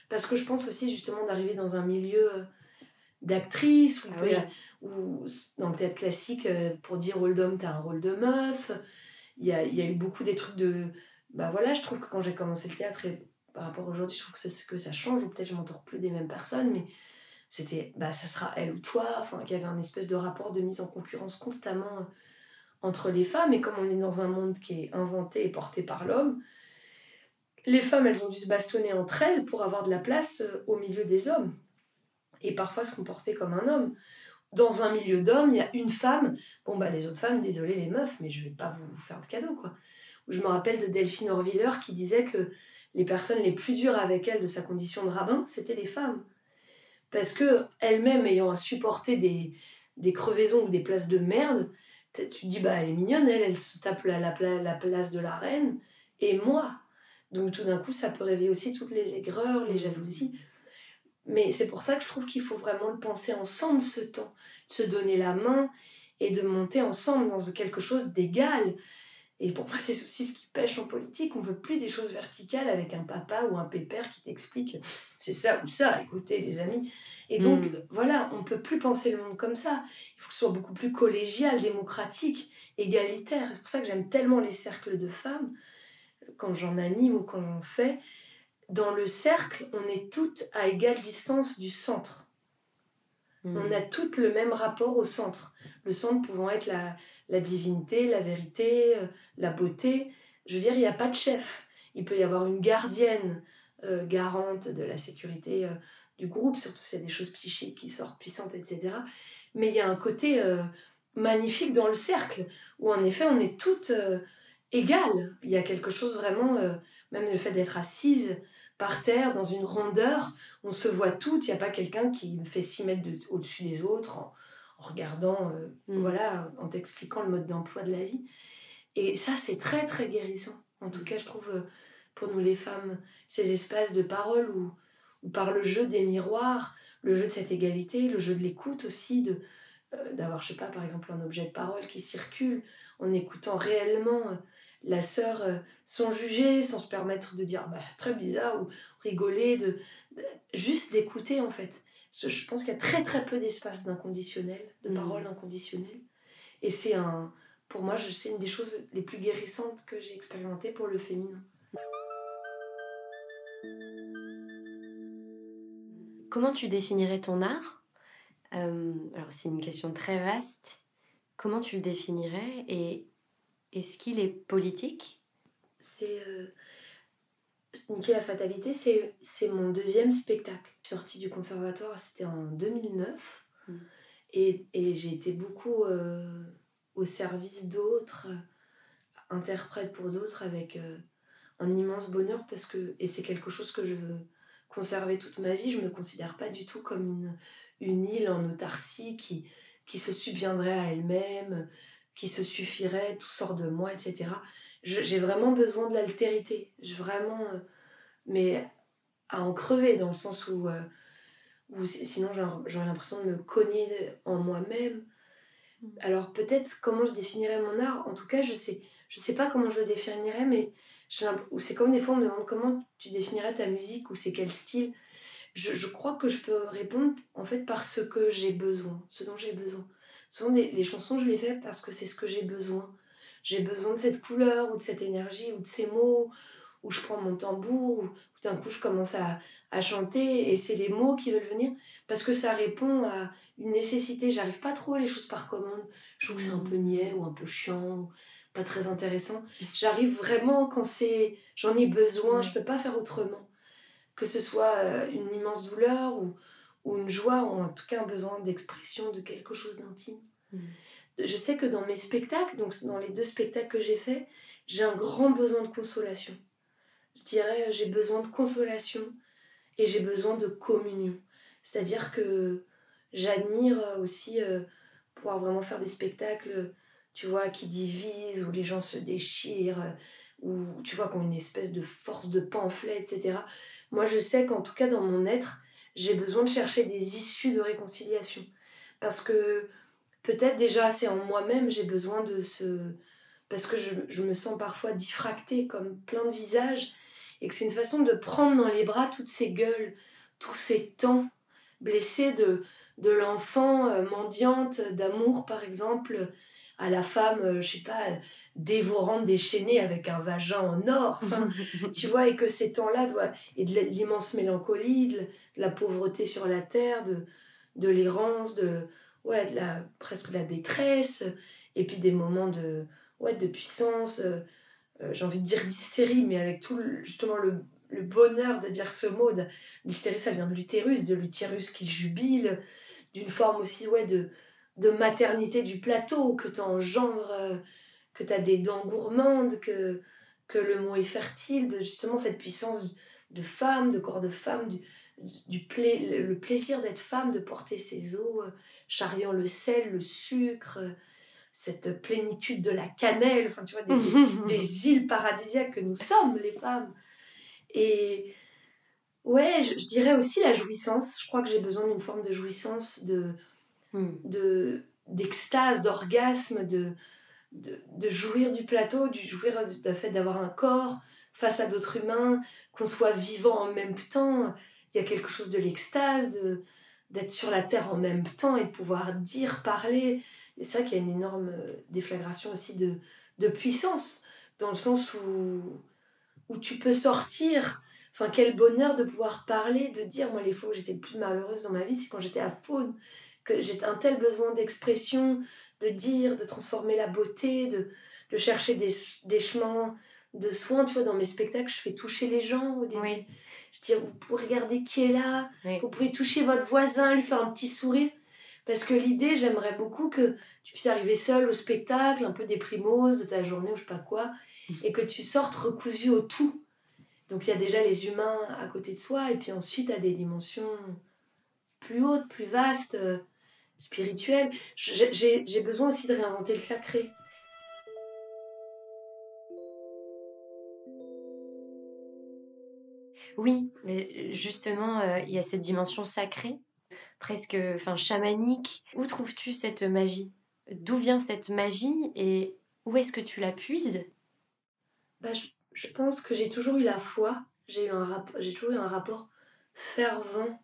Parce que je pense aussi justement d'arriver dans un milieu euh, d'actrice ou, ah dans le théâtre classique, euh, pour dire rôle d'homme, tu as un rôle de meuf. Il y a, eu beaucoup des trucs de. Bah voilà, je trouve que quand j'ai commencé le théâtre par rapport aujourd'hui, je trouve que ça, que ça change, ou peut-être je m'entoure plus des mêmes personnes, mais c'était bah ça sera elle ou toi, enfin qu'il y avait un espèce de rapport de mise en concurrence constamment entre les femmes, et comme on est dans un monde qui est inventé et porté par l'homme, les femmes, elles ont dû se bastonner entre elles pour avoir de la place euh, au milieu des hommes. Et parfois se comporter comme un homme. Dans un milieu d'hommes, il y a une femme. Bon, bah, les autres femmes, désolé les meufs, mais je vais pas vous faire de cadeaux, quoi. Je me rappelle de Delphine Orviller qui disait que les personnes les plus dures avec elle de sa condition de rabbin, c'était les femmes. Parce que elle-même ayant à supporter des, des crevaisons ou des places de merde, tu te dis, bah, elle est mignonne, elle, elle se tape la, la, la place de la reine, et moi. Donc tout d'un coup, ça peut réveiller aussi toutes les aigreurs, les jalousies. Mais c'est pour ça que je trouve qu'il faut vraiment le penser ensemble, ce temps, de se donner la main et de monter ensemble dans quelque chose d'égal. Et pour moi, c'est aussi ce qui pêche en politique. On veut plus des choses verticales avec un papa ou un pépère qui t'explique c'est ça ou ça. Écoutez, les amis. Et donc, mm. voilà, on peut plus penser le monde comme ça. Il faut que ce soit beaucoup plus collégial, démocratique, égalitaire. C'est pour ça que j'aime tellement les cercles de femmes, quand j'en anime ou quand j'en fais. Dans le cercle, on est toutes à égale distance du centre. Mm. On a toutes le même rapport au centre. Le centre pouvant être la, la divinité, la vérité, euh, la beauté. Je veux dire, il n'y a pas de chef. Il peut y avoir une gardienne euh, garante de la sécurité euh, du groupe, surtout s'il y a des choses psychiques qui sortent puissantes, etc. Mais il y a un côté magnifique dans le cercle, où en effet on est toutes égales. Il y a quelque chose vraiment, même le fait d'être assise par terre, dans une rondeur, on se voit toutes, il n'y a pas quelqu'un qui me fait 6 mètres au-dessus des autres en regardant, euh, mm. voilà, en t'expliquant le mode d'emploi de la vie. Et ça, c'est très, très guérissant. En tout cas, je trouve, euh, pour nous les femmes, ces espaces de parole où, par le jeu des miroirs, le jeu de cette égalité, le jeu de l'écoute aussi, de euh, d'avoir, je sais pas, par exemple, un objet de parole qui circule, en écoutant réellement la sœur sans juger, sans se permettre de dire bah, très bizarre ou rigoler, de juste d'écouter en fait je pense qu'il y a très très peu d'espace d'inconditionnel, de mm. parole inconditionnelle. Et c'est un, pour moi, c'est une des choses les plus guérissantes que j'ai expérimentées pour le féminin. Comment tu définirais ton art? Euh, Alors c'est une question très vaste. Comment tu le définirais? Et est-ce qu'il est politique? C'est euh, Niquer la fatalité, c'est mon deuxième spectacle. Sortie du conservatoire, c'était en 2009. Mm. Et, et j'ai été beaucoup euh, au service d'autres, interprète pour d'autres, avec euh, un immense bonheur. parce que Et c'est quelque chose que je veux conserver toute ma vie. Je ne me considère pas du tout comme une, une île en autarcie qui, qui se subviendrait à elle-même, qui se suffirait, tout sort de moi, etc j'ai vraiment besoin de l'altérité. Vraiment, euh, mais à en crever, dans le sens où, euh, où sinon j'aurais l'impression de me cogner en moi-même. Mm. Alors peut-être comment je définirais mon art, en tout cas je sais, je sais pas comment je le définirais, mais c'est comme des fois on me demande comment tu définirais ta musique ou c'est quel style. Je, je, crois que je peux répondre en fait par ce que j'ai besoin, ce dont j'ai besoin. Souvent les chansons je les fais parce que c'est ce que j'ai besoin j'ai besoin de cette couleur ou de cette énergie ou de ces mots, où je prends mon tambour, ou d'un coup je commence à, à chanter et c'est les mots qui veulent venir parce que ça répond à une nécessité. J'arrive pas trop à les choses par commande. Je trouve que c'est un peu niais ou un peu chiant ou pas très intéressant. J'arrive vraiment quand c'est j'en ai besoin, je peux pas faire autrement. Que ce soit euh, une immense douleur ou, ou une joie ou en tout cas un besoin d'expression de quelque chose d'intime. Mm je sais que dans mes spectacles, donc dans les deux spectacles que j'ai faits, j'ai un grand besoin de consolation. Je dirais, j'ai besoin de consolation et j'ai besoin de communion. C'est-à-dire que j'admire aussi euh, pouvoir vraiment faire des spectacles, tu vois, qui divisent, où les gens se déchirent, où tu vois, qu'on une espèce de force de pamphlet, etc. Moi, je sais qu'en tout cas, dans mon être, j'ai besoin de chercher des issues de réconciliation. Parce que peut-être déjà c'est en moi-même, j'ai besoin de ce... Parce que je, je, me sens parfois diffractée comme plein de visages et que c'est une façon de prendre dans les bras toutes ces gueules, tous ces temps blessés de, de l'enfant euh, mendiante d'amour par exemple à la femme, euh, je sais pas, dévorante, déchaînée avec un vagin en or, tu vois, et que ces temps-là doivent, et de l'immense mélancolie, de la pauvreté sur la terre, de, de l'errance, de, ouais, de la, presque de la détresse, et puis des moments de, ouais, de puissance, euh, euh, j'ai envie de dire d'hystérie, mais avec tout justement le, le, bonheur de dire ce mot. L'hystérie, ça vient de l'utérus, de l'utérus qui jubile, d'une forme aussi ouais, de, de maternité du plateau, que tu engendres, euh, que tu as des dents gourmandes, que, que le mot est fertile, de justement cette puissance de femme, de corps de femme, du, du le plaisir d'être femme, de porter ses os charriant le sel, le sucre, cette plénitude de la cannelle, enfin tu vois, des, îles paradisiaques que nous sommes, les femmes. Et ouais, je, dirais aussi la jouissance. Je crois que j'ai besoin d'une forme de jouissance, de. De d'extase, d'orgasme, de, de, jouir du plateau, du jouir du fait d'avoir un corps face à d'autres humains, qu'on soit vivant en même temps. Il y a quelque chose de l'extase, de d'être sur la terre en même temps et de pouvoir dire, parler. C'est vrai qu'il y a une énorme euh, déflagration aussi de, de puissance, dans le sens où, où tu peux sortir. Enfin, quel bonheur de pouvoir parler, de dire, moi, les fois où j'étais le plus malheureuse dans ma vie, c'est quand j'étais à faune, que j'ai un tel besoin d'expression, de dire, de transformer la beauté, de, de chercher des, des, chemins de soins. Tu vois, dans mes spectacles, je fais toucher les gens au début. Oui. Je dis, vous pouvez regarder qui est là, vous pouvez toucher votre voisin, lui faire un petit sourire. Parce que l'idée, j'aimerais beaucoup que tu puisses arriver seul au spectacle, un peu déprimose de ta journée ou je sais pas quoi, et que tu sortes recousu au tout. Donc il y a déjà les humains à côté de soi, et puis ensuite à des dimensions plus hautes, plus vastes, spirituelles. J'ai besoin aussi de réinventer le sacré. Oui, mais justement, euh, il y a cette dimension sacrée, presque enfin chamanique. Où trouves-tu cette magie? D'où vient cette magie et où est-ce que tu la puises? Bah, je, pense que j'ai toujours eu la foi, j'ai toujours eu un rapport fervent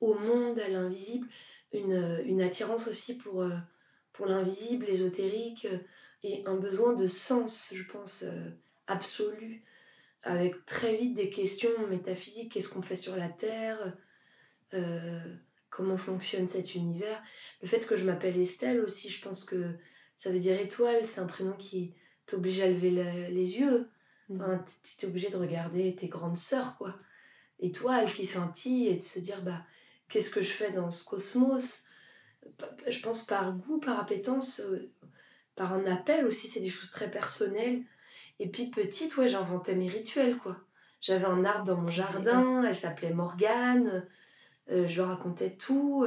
au monde, à l'invisible, une, une, attirance aussi pour, euh, pour l'invisible, l'ésotérique, euh, et un besoin de sens, je pense, absolu avec très vite des questions métaphysiques. Qu'est-ce qu'on fait sur la Terre? Euh, Comment fonctionne cet univers? Le fait que je m'appelle Estelle aussi, je pense que ça veut dire étoile. C'est un prénom qui t'oblige à lever les yeux. Mmh. Enfin, tu es obligé de regarder tes grandes sœurs, quoi. Étoile qui scintille et de se dire, bah, qu'est-ce que je fais dans ce cosmos? Je pense par goût, par appétence, euh, par un appel aussi, c'est des choses très personnelles et puis petite, ouais, j'inventais mes rituels, quoi. J'avais un arbre dans mon jardin, elle s'appelait Morgane, euh, je racontais tout.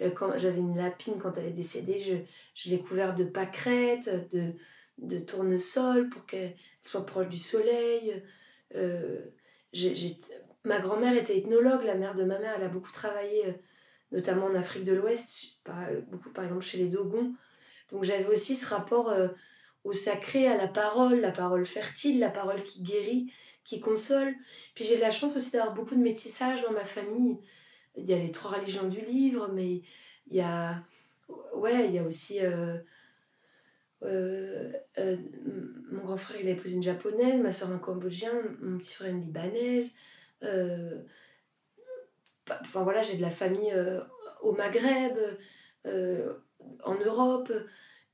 Euh, quand j'avais une lapine quand elle est décédée, je, je l'ai couverte de pâquerettes, de, de tournesol pour qu'elle soit proche du soleil. Euh, ma grand-mère était ethnologue, la mère de ma mère, elle a beaucoup travaillé, notamment en Afrique de l'Ouest, beaucoup par exemple chez les Dogons. Donc j'avais aussi ce rapport au sacré, à la parole, la parole fertile, la parole qui guérit, qui console. Puis j'ai la chance aussi d'avoir beaucoup de métissage dans ma famille. Il y a les trois religions du livre, mais il y a, ouais, il y a aussi... Euh, euh, euh, mon grand frère il a épousé une japonaise, ma soeur un cambodgien, mon petit frère une libanaise. Enfin voilà, j'ai de la famille au Maghreb, en Europe.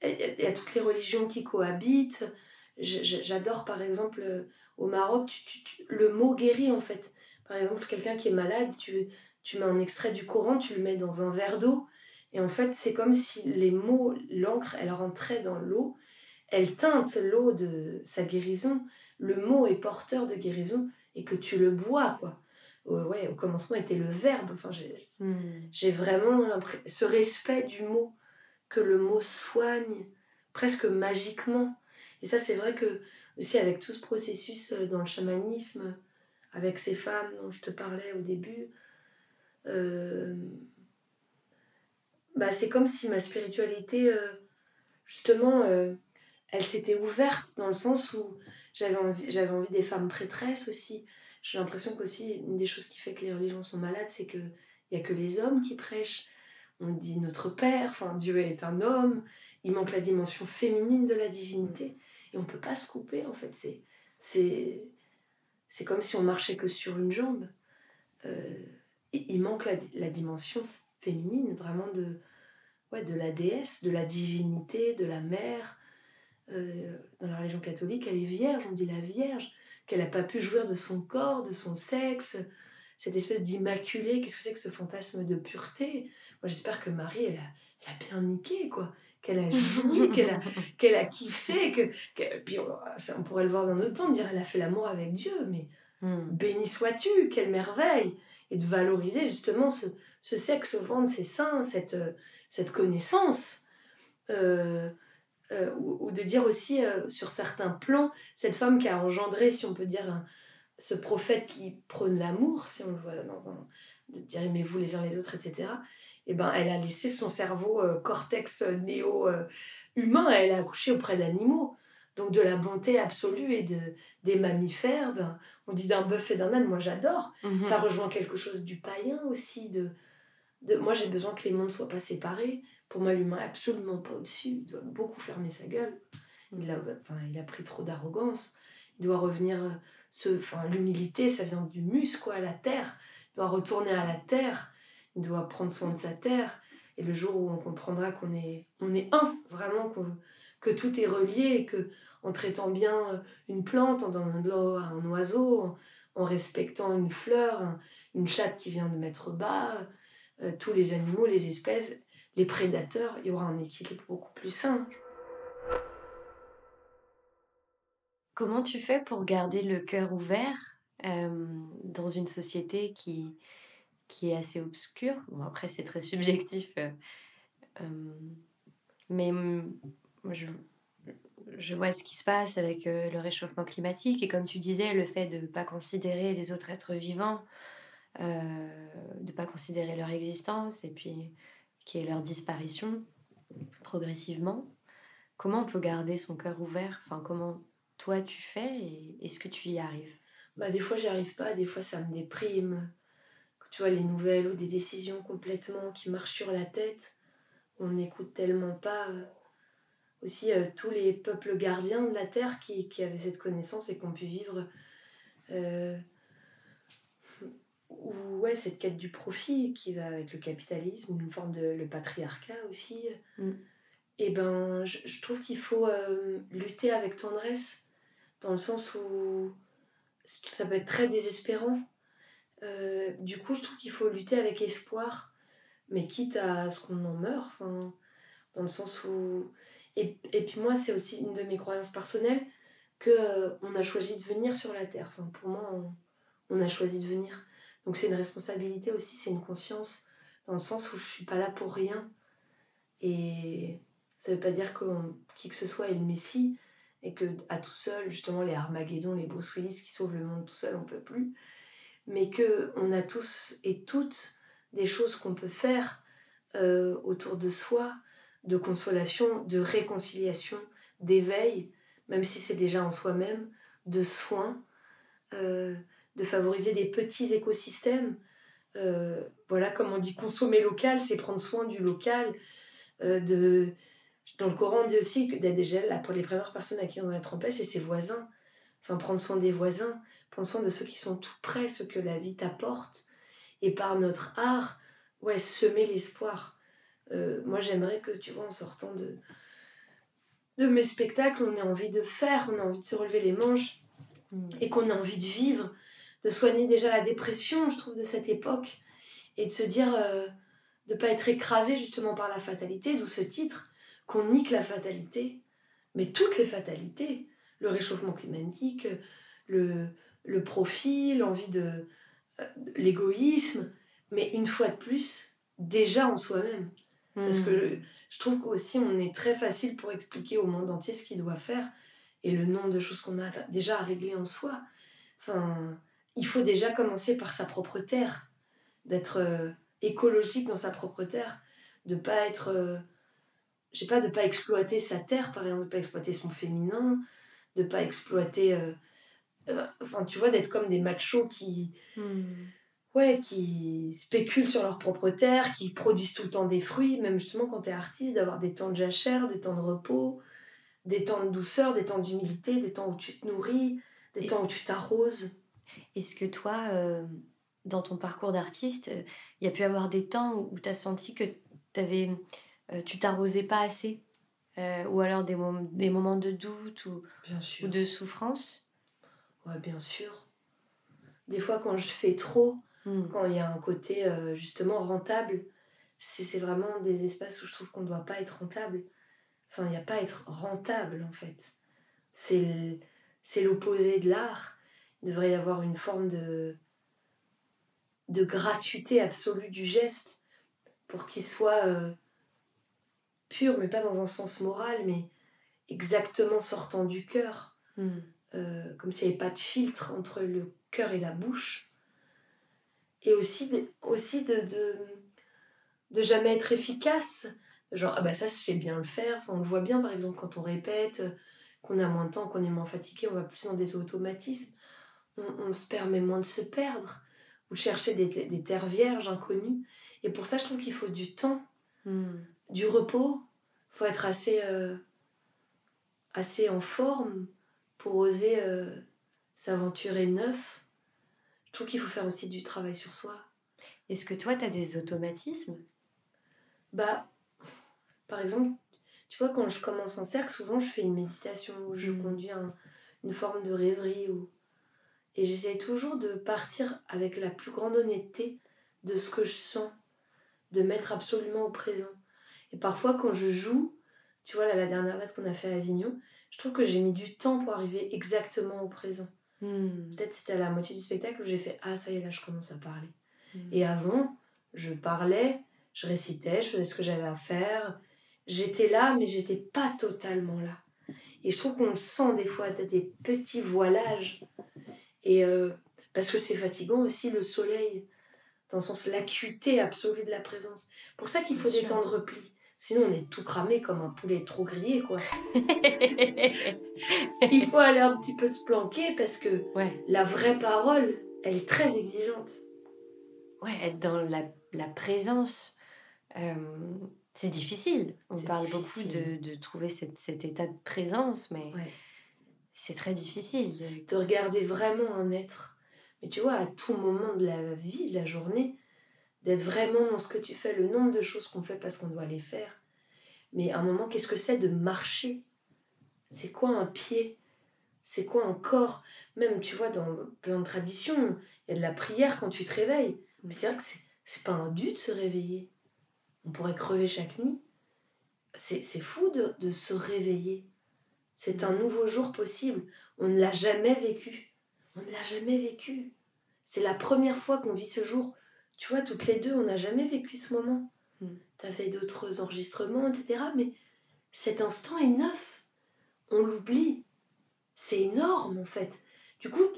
Il y a toutes les religions qui cohabitent. J'adore par exemple euh, au Maroc, le mot guérit en fait. Par exemple, quelqu'un qui est malade, tu, tu mets un extrait du Coran, tu le mets dans un verre d'eau, et en fait, c'est comme si les mots, l'encre, elle rentrait dans l'eau, elle teinte l'eau de sa guérison, le mot est porteur de guérison, et que tu le bois, quoi. ouais, au commencement était le verbe, enfin, j'ai hmm. vraiment ce respect du mot que le mot soigne presque magiquement. Et ça, c'est vrai que aussi avec tout ce processus euh, dans le chamanisme, avec ces femmes dont je te parlais au début, euh, bah, c'est comme si ma spiritualité, euh, justement, elle s'était ouverte dans le sens où j'avais envie, j'avais envie des femmes prêtresses aussi. J'ai l'impression qu'aussi, une des choses qui fait que les religions sont malades, c'est qu'il n'y a que les hommes qui prêchent on dit notre Père, enfin Dieu est un homme, il manque la dimension féminine de la divinité et on peut pas se couper en fait, c'est c'est c'est comme si on marchait que sur une jambe. Euh, il manque la, la, dimension féminine vraiment de ouais, de la déesse, de la divinité, de la mère. Euh, dans la religion catholique, elle est vierge, on dit la Vierge, qu'elle n'a pas pu jouir de son corps, de son sexe, cette espèce d'immaculé, qu'est-ce que c'est que ce fantasme de pureté? Moi, j'espère que Marie, elle a, a bien niqué, quoi. Qu'elle a joui, qu'elle a, qu'elle a kiffé. Que, puis on, pourrait le voir d'un autre plan, dire elle a fait l'amour avec Dieu, mais hmm. béni sois-tu, quelle merveille Et de valoriser justement ce, ce sexe au vent de ses seins, cette, cette connaissance. Euh, euh, ou, de dire aussi sur certains plans, cette femme qui a engendré, si on peut dire, ce prophète qui prône l'amour, si on le voit dans un, de dire aimez-vous les uns les autres, etc. Et eh ben, elle a laissé son cerveau cortex néo-humain, elle a accouché auprès d'animaux donc de la bonté absolue et de, des mammifères. On dit d'un bœuf et d'un âne, moi j'adore. Mhm. Ça rejoint quelque chose du païen aussi. De, de moi j'ai besoin que les mondes soient pas séparés. Pour moi, l'humain est absolument pas au-dessus. Il doit beaucoup fermer sa gueule. Il a, enfin, il a pris trop d'arrogance. Il doit revenir. Euh, ce, enfin, l'humilité, ça vient du mus, quoi, à la terre. Il doit retourner à la terre. Il doit prendre soin de sa terre. Et le jour où on comprendra qu'on est, on est un, vraiment, que tout est relié et que en traitant bien euh, une plante, en donnant de l'eau à un oiseau, en, respectant une fleur, une chatte qui vient de mettre bas, euh, tous les animaux, les espèces, les prédateurs, il y aura un équilibre beaucoup plus sain. Comment tu fais pour garder le cœur ouvert euh, dans une société qui, qui est assez obscure? Bon, Après, c'est très subjectif. mais moi, je, je vois ce qui se passe avec euh, le réchauffement climatique et comme tu disais, le fait de ne pas considérer les autres êtres vivants, euh, de ne pas considérer leur existence et puis qui est leur disparition progressivement. Comment on peut garder son cœur ouvert? Enfin, comment toi tu fais et est-ce que tu y arrives? Bah, Des fois, j'y arrive pas, des fois, ça me déprime. Quand tu vois les nouvelles ou des décisions complètement qui marchent sur la tête, on n'écoute tellement pas. Aussi euh, tous les peuples gardiens de la terre qui, qui, avaient cette connaissance et qui ont pu vivre euh, ou ouais cette quête du profit qui va avec le capitalisme une forme de le patriarcat aussi mm. et ben je, je trouve qu'il faut euh, lutter avec tendresse dans le sens où ça peut être très désespérant du coup je trouve qu'il faut lutter avec espoir mais quitte à ce qu'on en meure enfin dans le sens où et, et puis moi, c'est aussi une de mes croyances personnelles que euh, on a choisi de venir sur la Terre. Enfin, pour moi, on, a choisi de venir. Donc c'est une responsabilité aussi, c'est une conscience, dans le sens où je suis pas là pour rien. Et ça veut pas dire que qui que ce soit est le Messie, et que à tout seul, justement, les Armageddon, les Bruce Willis qui sauvent le monde tout seul, on peut plus. Mais que on a tous et toutes des choses qu'on peut faire euh, autour de soi, de consolation, de réconciliation, d'éveil, même si c'est déjà en soi-même, de soins, euh, de favoriser des petits écosystèmes. Euh, voilà, comme on dit, consommer local, c'est prendre soin du local. Euh, de... Dans le Coran, on dit aussi que déjà, là, pour les premières personnes à qui on va être en paix, c'est ses voisins. Enfin, prendre soin des voisins, prendre soin de ceux qui sont tout près, ceux que la vie t'apporte. Et par notre art, ouais, semer l'espoir euh, moi, j'aimerais que, tu vois, en sortant de, de mes spectacles, on ait envie de faire, on a envie de se relever les manches mm. et qu'on ait envie de vivre, de soigner déjà la dépression, je trouve, de cette époque et de se dire euh, de ne pas être écrasé justement par la fatalité, d'où ce titre, qu'on nique la fatalité, mais toutes les fatalités, le réchauffement climatique, le, le profit, l'envie de euh, l'égoïsme, mais une fois de plus, déjà en soi-même. Parce que hmm. je trouve qu'aussi, on est très facile pour expliquer au monde entier ce qu'il doit faire et le nombre de choses qu'on a déjà à régler en soi. Enfin, il faut déjà commencer par sa propre terre, d'être euh, écologique dans sa propre terre, de pas être. Euh, je sais pas, de pas exploiter sa terre, par exemple, de pas exploiter son féminin, de pas exploiter. Euh, enfin, tu vois, d'être comme des machos qui. Hmm ouais, qui spéculent sur leur propre terre, qui produisent tout le temps des fruits, même justement quand tu es artiste, d'avoir des temps de jachère, des temps de repos, des temps de douceur, des temps d'humilité, des temps où tu te nourris, des temps où tu t'arroses. Est-ce que toi, euh, dans ton parcours d'artiste, il euh, y a pu avoir des temps où tu as senti que avais, euh, tu t'arrosais pas assez Ou alors des, des moments de doute ou, ou de souffrance? Ouais, bien sûr. Des fois, quand je fais trop, Hmm. Quand il y a un côté justement rentable, c'est vraiment des espaces où je trouve qu'on ne doit pas être rentable. Enfin, il n'y a pas à être rentable en fait. C'est l'opposé de l'art. Il devrait y avoir une forme de, de gratuité absolue du geste pour qu'il soit euh, pure, mais pas dans un sens moral, mais exactement sortant du cœur. Hmm. Euh, comme s'il n'y avait pas de filtre entre le cœur et la bouche. Et aussi, de, aussi de, de, de jamais être efficace. Genre, ah bah ça, je sais bien le faire. Enfin, on le voit bien, par exemple, quand on répète, qu'on a moins de temps, qu'on est moins fatigué, on va plus dans des automatismes. On, on se permet moins de se perdre ou de chercher des, des terres vierges inconnues. Et pour ça, je trouve qu'il faut du temps, Hmm. du repos. Il faut être assez, euh, assez en forme pour oser euh, s'aventurer neuf. Je trouve qu'il faut faire aussi du travail sur soi. Est-ce que toi, tu as des automatismes? Bah, par exemple, tu vois, quand je commence un cercle, souvent je fais une méditation ou je Mhm. conduis un- une forme de rêverie. Ou... Et j'essaie toujours de partir avec la plus grande honnêteté de ce que je sens, de mettre absolument au présent. Et parfois, quand je joue, tu vois, là, la dernière date qu'on a fait à Avignon, je trouve que j'ai mis du temps pour arriver exactement au présent. Hmm. Peut-être c'était à la moitié du spectacle où j'ai fait Ah, ça y est, là, je commence à parler. Hmm. Et avant, je parlais, je récitais, je faisais ce que j'avais à faire. J'étais là, mais j'étais pas totalement là. Et je trouve qu'on sent des fois des petits voilages. Et euh, parce que c'est fatigant aussi le soleil, dans le sens l'acuité absolue de la présence. Pour ça qu'il faut Bien des sûr. temps de repli. Sinon, on est tout cramé comme un poulet trop grillé, quoi. Il faut aller un petit peu se planquer parce que ouais. la vraie parole, elle est très exigeante. ouais, être dans la, la présence, euh, c'est difficile. On parle difficile. beaucoup de, de trouver cette- cet état de présence, mais Ouais. C'est très difficile. de regarder vraiment un être. Mais tu vois, à tout moment de la vie, de la journée, d'être vraiment dans ce que tu fais, le nombre de choses qu'on fait parce qu'on doit les faire. Mais à un moment, qu'est-ce que c'est de marcher? C'est quoi un pied? C'est quoi un corps? Même, tu vois, dans plein de traditions, il y a de la prière quand tu te réveilles. Mais c'est vrai que c'est, pas un dû de se réveiller. On pourrait crever chaque nuit. C'est, c'est fou de, de se réveiller. C'est un nouveau jour possible. On ne l'a jamais vécu. On ne l'a jamais vécu. C'est la première fois qu'on vit ce jour. Tu vois, toutes les deux, on n'a jamais vécu ce moment. Mm. T'as fait d'autres enregistrements, etc. Mais cet instant est neuf. On l'oublie. C'est énorme, en fait. Du coup,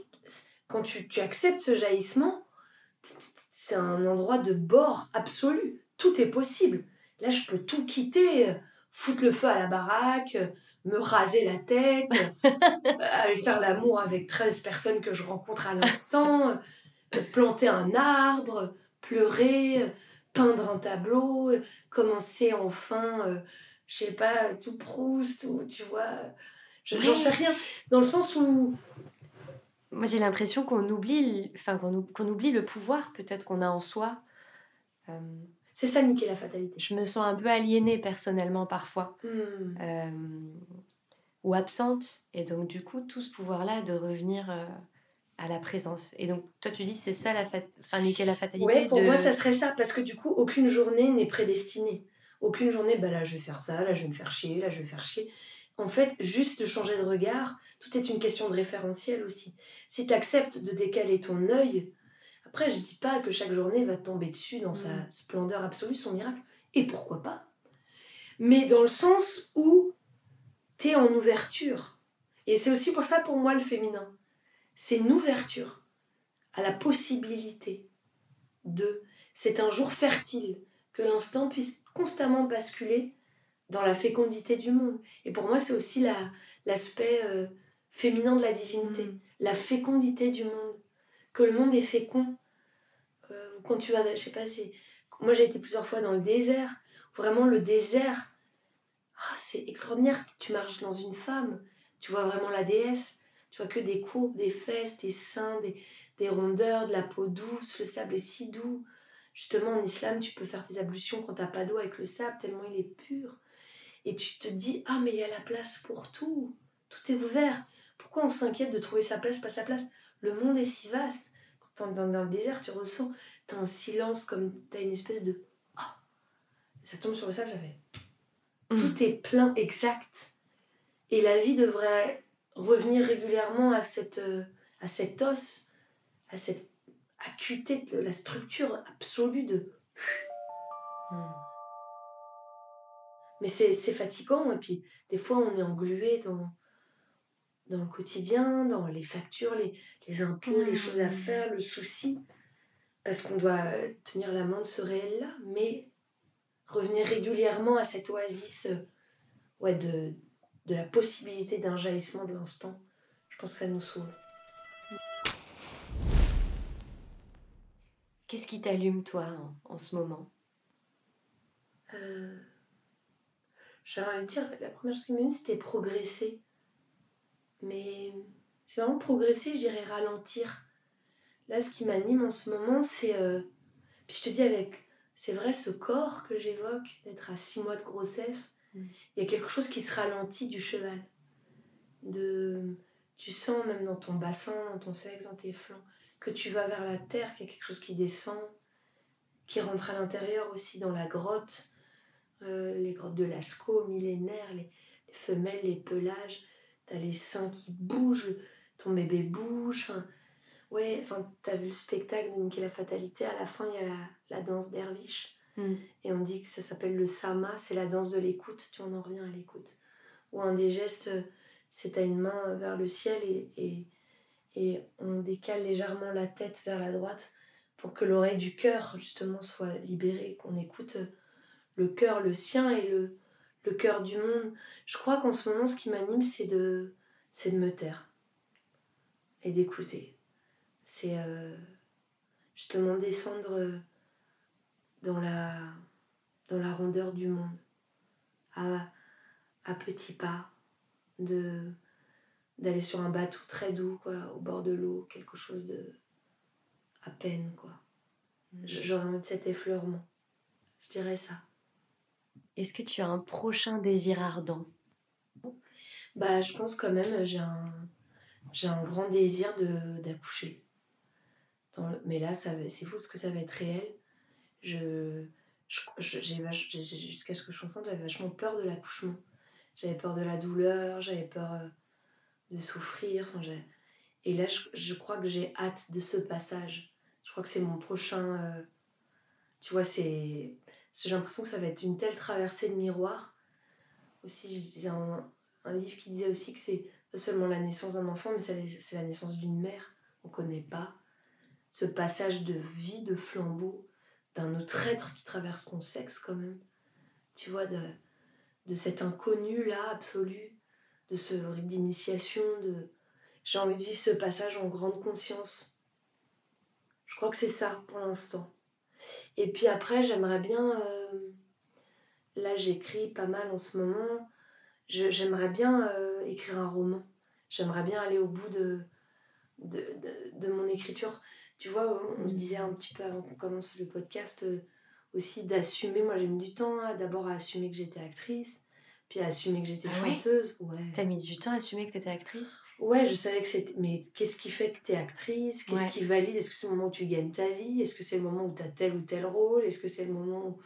quand tu, tu acceptes ce jaillissement, c'est un endroit de bord absolu. Tout est possible. Là, je peux tout quitter, foutre le feu à la baraque, me raser la tête, aller faire l'amour avec 13 personnes que je rencontre à l'instant, planter un arbre, pleurer, peindre un tableau, commencer enfin, euh, je sais pas, tout Proust, ou tu vois, je- j'en Ouais. sais rien. Dans le sens où, Moi, j'ai l'impression qu'on oublie, le- enfin, qu'on oublie le pouvoir peut-être qu'on a en soi. Euh, c'est ça niquer la fatalité. je me sens un peu aliénée personnellement parfois. Hmm. euh, ou absente. Et donc, du coup, tout ce pouvoir-là de revenir euh, à la présence. Et donc, toi, tu dis, c'est ça la fat... enfin, niquer la fatalité Ouais, pour de... moi, ça serait ça, parce que du coup, aucune journée n'est prédestinée. Aucune journée, bah là, je vais faire ça, là, je vais me faire chier, là, je vais faire chier. En fait, juste de changer de regard, tout est une question de référentiel aussi. Si tu acceptes de décaler ton œil, après, je dis pas que chaque journée va tomber dessus dans sa Mm. splendeur absolue, son miracle, et pourquoi pas? Mais dans le sens où tu es en ouverture. Et c'est aussi pour ça, pour moi, le féminin. C'est une ouverture à la possibilité de. C'est un jour fertile, que l'instant puisse constamment basculer dans la fécondité du monde. Et pour moi, c'est aussi la- l'aspect euh, féminin de la divinité, Mm. la fécondité du monde. Que le monde est fécond. Quand tu vas, je sais pas. Moi, j'ai été plusieurs fois dans le désert. Vraiment, le désert, ah, c'est extraordinaire. Tu marches dans une femme, tu vois vraiment la déesse. Tu vois que des courbes, des fesses, des seins, des, des rondeurs, de la peau douce. Le sable est si doux. Justement, en islam, tu peux faire tes ablutions quand t'as pas d'eau avec le sable, tellement il est pur. Et tu te dis, ah, mais il y a la place pour tout. Tout est ouvert. Pourquoi on s'inquiète de trouver sa place, pas sa place? Le monde est si vaste. Quand t'es dans, dans le désert, tu ressens, t'as un silence comme t'as une espèce de. Ah Ça tombe sur le sable, j'avais. Mm. Tout est plein, exact. Et la vie devrait revenir régulièrement à, cette, euh, à os, à cette acuité de la structure absolue de Mm. Mais c'est fatigant, et puis des fois on est englué dans, dans le quotidien, dans les factures, les, les impôts, les choses à mmh. faire, le souci, parce qu'on doit tenir la main de ce réel-là, mais revenir régulièrement à cette oasis euh, ouais, de, de la possibilité d'un jaillissement de l'instant, je pense que ça nous sauve. Qu'est-ce qui t'allume, toi, en, ce moment? Euh, J'ai envie de dire, la première chose qui m'allume, c'était progresser. Mais c'est vraiment progresser, je dirais ralentir. Là, ce qui m'anime en ce moment, c'est. Euh, puis je te dis, avec. C'est vrai, ce corps que j'évoque, d'être à six mois de grossesse, mm. il y a quelque chose qui se ralentit du cheval. De, tu sens même dans ton bassin, dans ton sexe, dans tes flancs, que tu vas vers la terre, qu'il y a quelque chose qui descend, qui rentre à l'intérieur aussi dans la grotte, euh, les grottes de Lascaux, millénaires, les, femelles, les pelages, t'as les seins qui bougent, ton bébé bouge, enfin, ouais, enfin, t'as vu le spectacle de Nicky la Fatalité, à la fin, il y a la, danse derviche, hmm. et on dit que ça s'appelle le sama, c'est la danse de l'écoute, tu en en reviens à l'écoute. Ou un des gestes, c'est t'as une main vers le ciel et et on décale légèrement la tête vers la droite pour que l'oreille du cœur justement soit libérée, qu'on écoute le cœur, le sien et le, le cœur du monde. Je crois qu'en ce moment, ce qui m'anime, c'est de, c'est de me taire et d'écouter. C'est euh, justement descendre dans la, dans la rondeur du monde, à, à petits pas, de d'aller sur un bateau très doux, quoi, au bord de l'eau, quelque chose de à peine, quoi. J'aurais envie de cet effleurement. Je dirais ça. Est-ce que tu as un prochain désir ardent? Bah, je pense quand même, j'ai un, j'ai un grand désir de, d'accoucher. Mais là, ça c'est fou parce que ça va être réel. Je, jusqu'à ce que je enceinte, j'avais vachement peur de l'accouchement. J'avais peur de la douleur, j'avais peur euh, de souffrir. Enfin, et là, je, crois que j'ai hâte de ce passage. Je crois que c'est mon prochain. Euh, tu vois, c'est. J'ai l'impression que ça va être une telle traversée de miroir. Aussi, j'ai un, un livre qui disait aussi que c'est pas seulement la naissance d'un enfant, mais c'est la naissance d'une mère. On connaît pas. Ce passage de vie, de flambeau, d'un autre être qui traverse ton sexe, quand même. Tu vois, de, de cet inconnu-là, absolu, de ce rite d'initiation, de j'ai envie de vivre ce passage en grande conscience. Je crois que c'est ça pour l'instant. Et puis après, j'aimerais bien. Euh, là, j'écris pas mal en ce moment. J'aimerais bien euh, écrire un roman. J'aimerais bien aller au bout de, de, de, mon écriture. Tu vois, on se disait un petit peu avant qu'on commence le podcast euh, aussi d'assumer. Moi, j'ai mis du temps hein, d'abord à assumer que j'étais actrice puis à assumer que j'étais ah chanteuse. Ouais. T'as mis du temps à assumer que t'étais actrice? Ouais, je savais que c'était. Mais qu'est-ce qui fait que t'es actrice? Qu'est-ce qui valide? Est-ce que c'est le moment où tu gagnes ta vie? Est-ce que c'est le moment où t'as tel ou tel rôle? Est-ce que c'est le moment où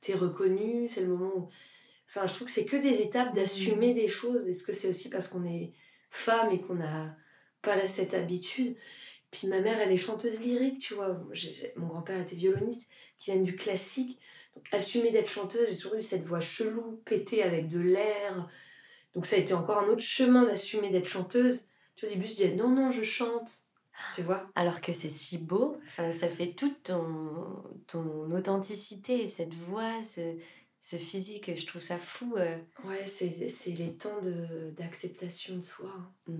t'es reconnue? C'est le moment où. Enfin, je trouve que c'est que des étapes d'assumer mmh. des choses. Est-ce que c'est aussi parce qu'on est femme et qu'on n'a pas cette habitude? Puis ma mère, elle est chanteuse lyrique, tu vois. Mon grand-père était violoniste, qui vient du classique. Donc, assumer d'être chanteuse, j'ai toujours eu cette voix chelou, pétée avec de l'air. Donc, ça a été encore un autre chemin d'assumer d'être chanteuse. Tu vois, au début, je disais non, non, je chante. Tu vois? Alors que c'est si beau, enfin, ça fait toute ton, ton authenticité, cette voix, ce, ce physique, je trouve ça fou. Euh. Ouais, c'est les temps d'acceptation de, soi. Hein. Mm.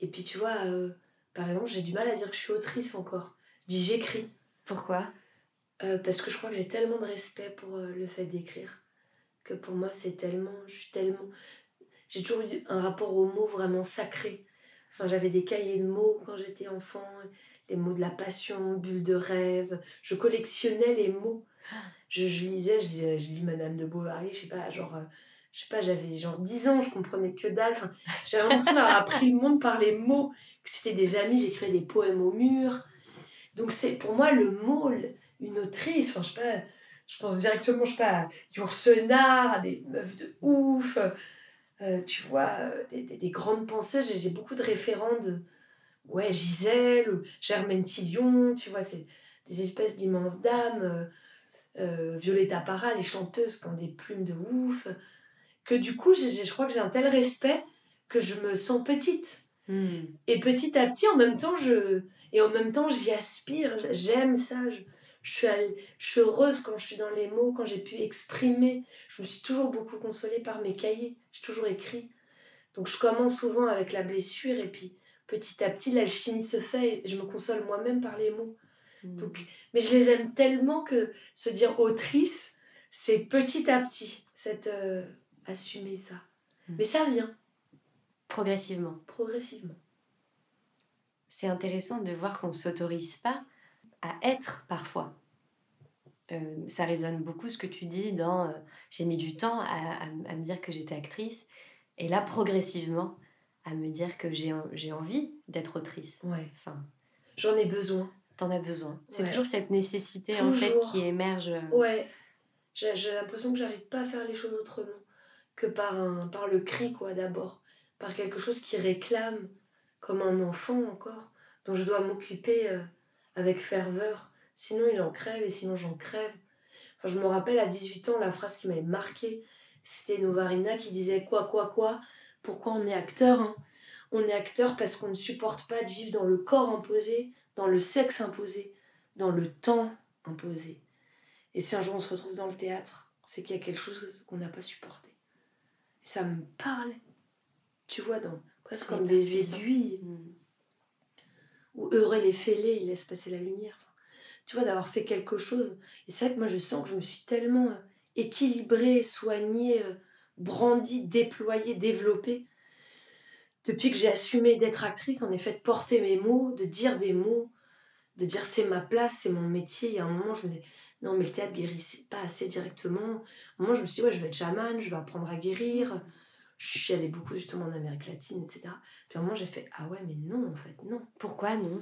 Et puis, tu vois, euh, par exemple, j'ai du mal à dire que je suis autrice encore. Je dis j'écris. Pourquoi? Euh, parce que je crois que j'ai tellement de respect pour euh, le fait d'écrire que pour moi c'est tellement je suis tellement j'ai toujours eu un rapport aux mots vraiment sacré. Enfin j'avais des cahiers de mots quand j'étais enfant les mots de la passion bulle de rêve. Je collectionnais les mots. Je, je lisais je disais je lis Madame de Bovary je sais pas genre euh, je sais pas j'avais genre 10 ans je comprenais que dalle. Enfin j'avais l'impression d'avoir appris le monde par les mots. Que c'était des amis j'écrivais des poèmes au mur. Donc c'est pour moi le mot une autrice, enfin, je sais pas, je pense directement, je sais pas, à Yourcenar, à des meufs de ouf, euh, tu vois, euh, des, des, grandes penseuses, j'ai beaucoup de référents de, ouais, Gisèle, Germaine Tillion, tu vois, c'est des espèces d'immenses dames, euh, Violetta Parra, les chanteuses qui ont des plumes de ouf, que du coup, j'ai- je crois que j'ai un tel respect que je me sens petite. Hmm. Et petit à petit, en même temps, je et en même temps, j'y aspire. J'aime ça. Je, je suis, al- je suis heureuse quand je suis dans les mots, quand j'ai pu exprimer. Je me suis toujours beaucoup consolée par mes cahiers. J'ai toujours écrit. Donc je commence souvent avec la blessure et puis petit à petit, l'alchimie se fait et je me console moi-même par les mots. Hmm. Donc, mais je les aime tellement que se dire autrice, c'est petit à petit, cette euh, assumer ça. Mm. Mais ça vient Progressivement. progressivement. C'est intéressant de voir qu'on ne s'autorise pas à être parfois. Euh, ça résonne beaucoup ce que tu dis dans euh, j'ai mis du temps à, à- à me dire que j'étais actrice et là progressivement à me dire que j'ai en- j'ai envie d'être autrice. Ouais. Enfin, J'en ai besoin. t'en as besoin. C'est Ouais. toujours cette nécessité en fait qui émerge. euh, Ouais. J'ai j'ai l'impression que j'arrive pas à faire les choses autrement que par, un, par le cri, quoi, d'abord. Par quelque chose qui réclame, comme un enfant encore, dont je dois m'occuper euh, avec ferveur. Sinon, il en crève et sinon, j'en crève. Enfin, je me rappelle à 18 ans, la phrase qui m'avait marquée, c'était Novarina qui disait Quoi, quoi, quoi Pourquoi on est acteur hein? On est acteur parce qu'on ne supporte pas de vivre dans le corps imposé, dans le sexe imposé, dans le temps imposé. Et si un jour on se retrouve dans le théâtre, c'est qu'il y a quelque chose qu'on n'a pas supporté. Ça me parle. Tu vois, dans, presque comme des aiguilles, hmm. où heureux les fêlés, ils laissent passer la lumière. Enfin, tu vois, d'avoir fait quelque chose. Et c'est vrai que moi, je sens que je me suis tellement euh, équilibrée, soignée, euh, brandie, déployée, développée. Depuis que j'ai assumé d'être actrice, en effet, de porter mes mots, de dire des mots, de dire c'est ma place, c'est mon métier. Il y a un moment, je me disais, non, mais le théâtre guérissait pas assez directement. Moment, je me suis dit, ouais, je vais être chamane, je vais apprendre à guérir. Je suis allée beaucoup justement en Amérique latine, etc. Puis à un moment, j'ai fait, ah ouais, mais non, en fait, non. Pourquoi non?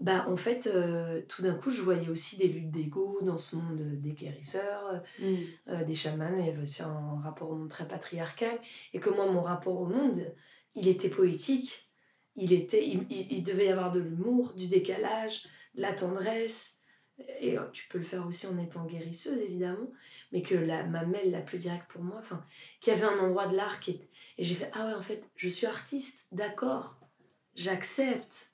Bah, en fait, euh, tout d'un coup, je voyais aussi des luttes d'ego dans ce monde euh, des guérisseurs, Hmm. euh, des chamans. Il y avait aussi un rapport au monde très patriarcal. Et que moi, mon rapport au monde, il était poétique. Il, était, il, il- il devait y avoir de l'humour, du décalage, de la tendresse. Et euh, tu peux le faire aussi en étant guérisseuse, évidemment. Mais que la mamelle la plus directe pour moi, enfin, qu'il y avait un endroit de l'art qui était... Et j'ai fait, ah ouais, en fait, je suis artiste, d'accord. J'accepte.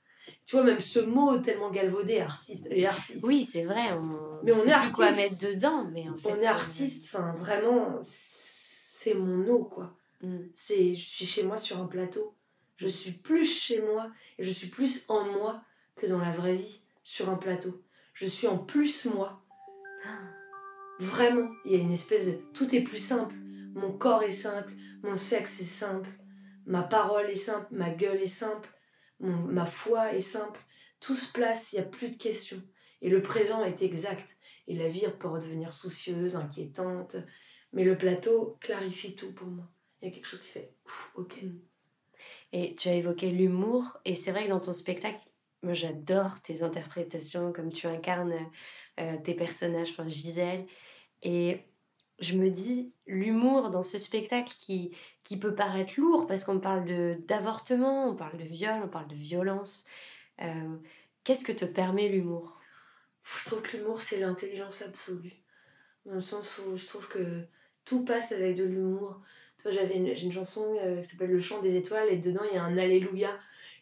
Tu vois, même ce mot tellement galvaudé, artiste, et artiste. Oui, c'est vrai. On... Mais on est plus quoi artiste. mettre dedans, mais en fait. on est euh, artiste, enfin, vraiment, c'est mon eau, quoi. hmm. C'est, je suis chez moi sur un plateau. Je suis plus chez moi et je suis plus en moi que dans la vraie vie sur un plateau. Je suis en plus moi. Vraiment, il y a une espèce de... Tout est plus simple. Mon corps est simple, mon sexe est simple, ma parole est simple, ma gueule est simple, ma foi est simple. Tout se place, il n'y a plus de questions. Et le présent est exact. Et la vie peut redevenir soucieuse, inquiétante. Mais le plateau clarifie tout pour moi. Il y a quelque chose qui fait Ouf, ok. Et tu as évoqué l'humour, et c'est vrai que dans ton spectacle, moi j'adore tes interprétations, comme tu incarnes euh, tes personnages, enfin Gisèle. Et je me dis, l'humour dans ce spectacle qui, qui peut paraître lourd, parce qu'on parle d'avortement, on parle de viol, on parle de violence. euh, Qu'est-ce que te permet l'humour? Je trouve que l'humour, c'est l'intelligence absolue. Dans le sens où je trouve que tout passe avec de l'humour. Toi, j'avais j'ai une chanson euh, qui s'appelle Le chant des étoiles et dedans, il y a un Alléluia.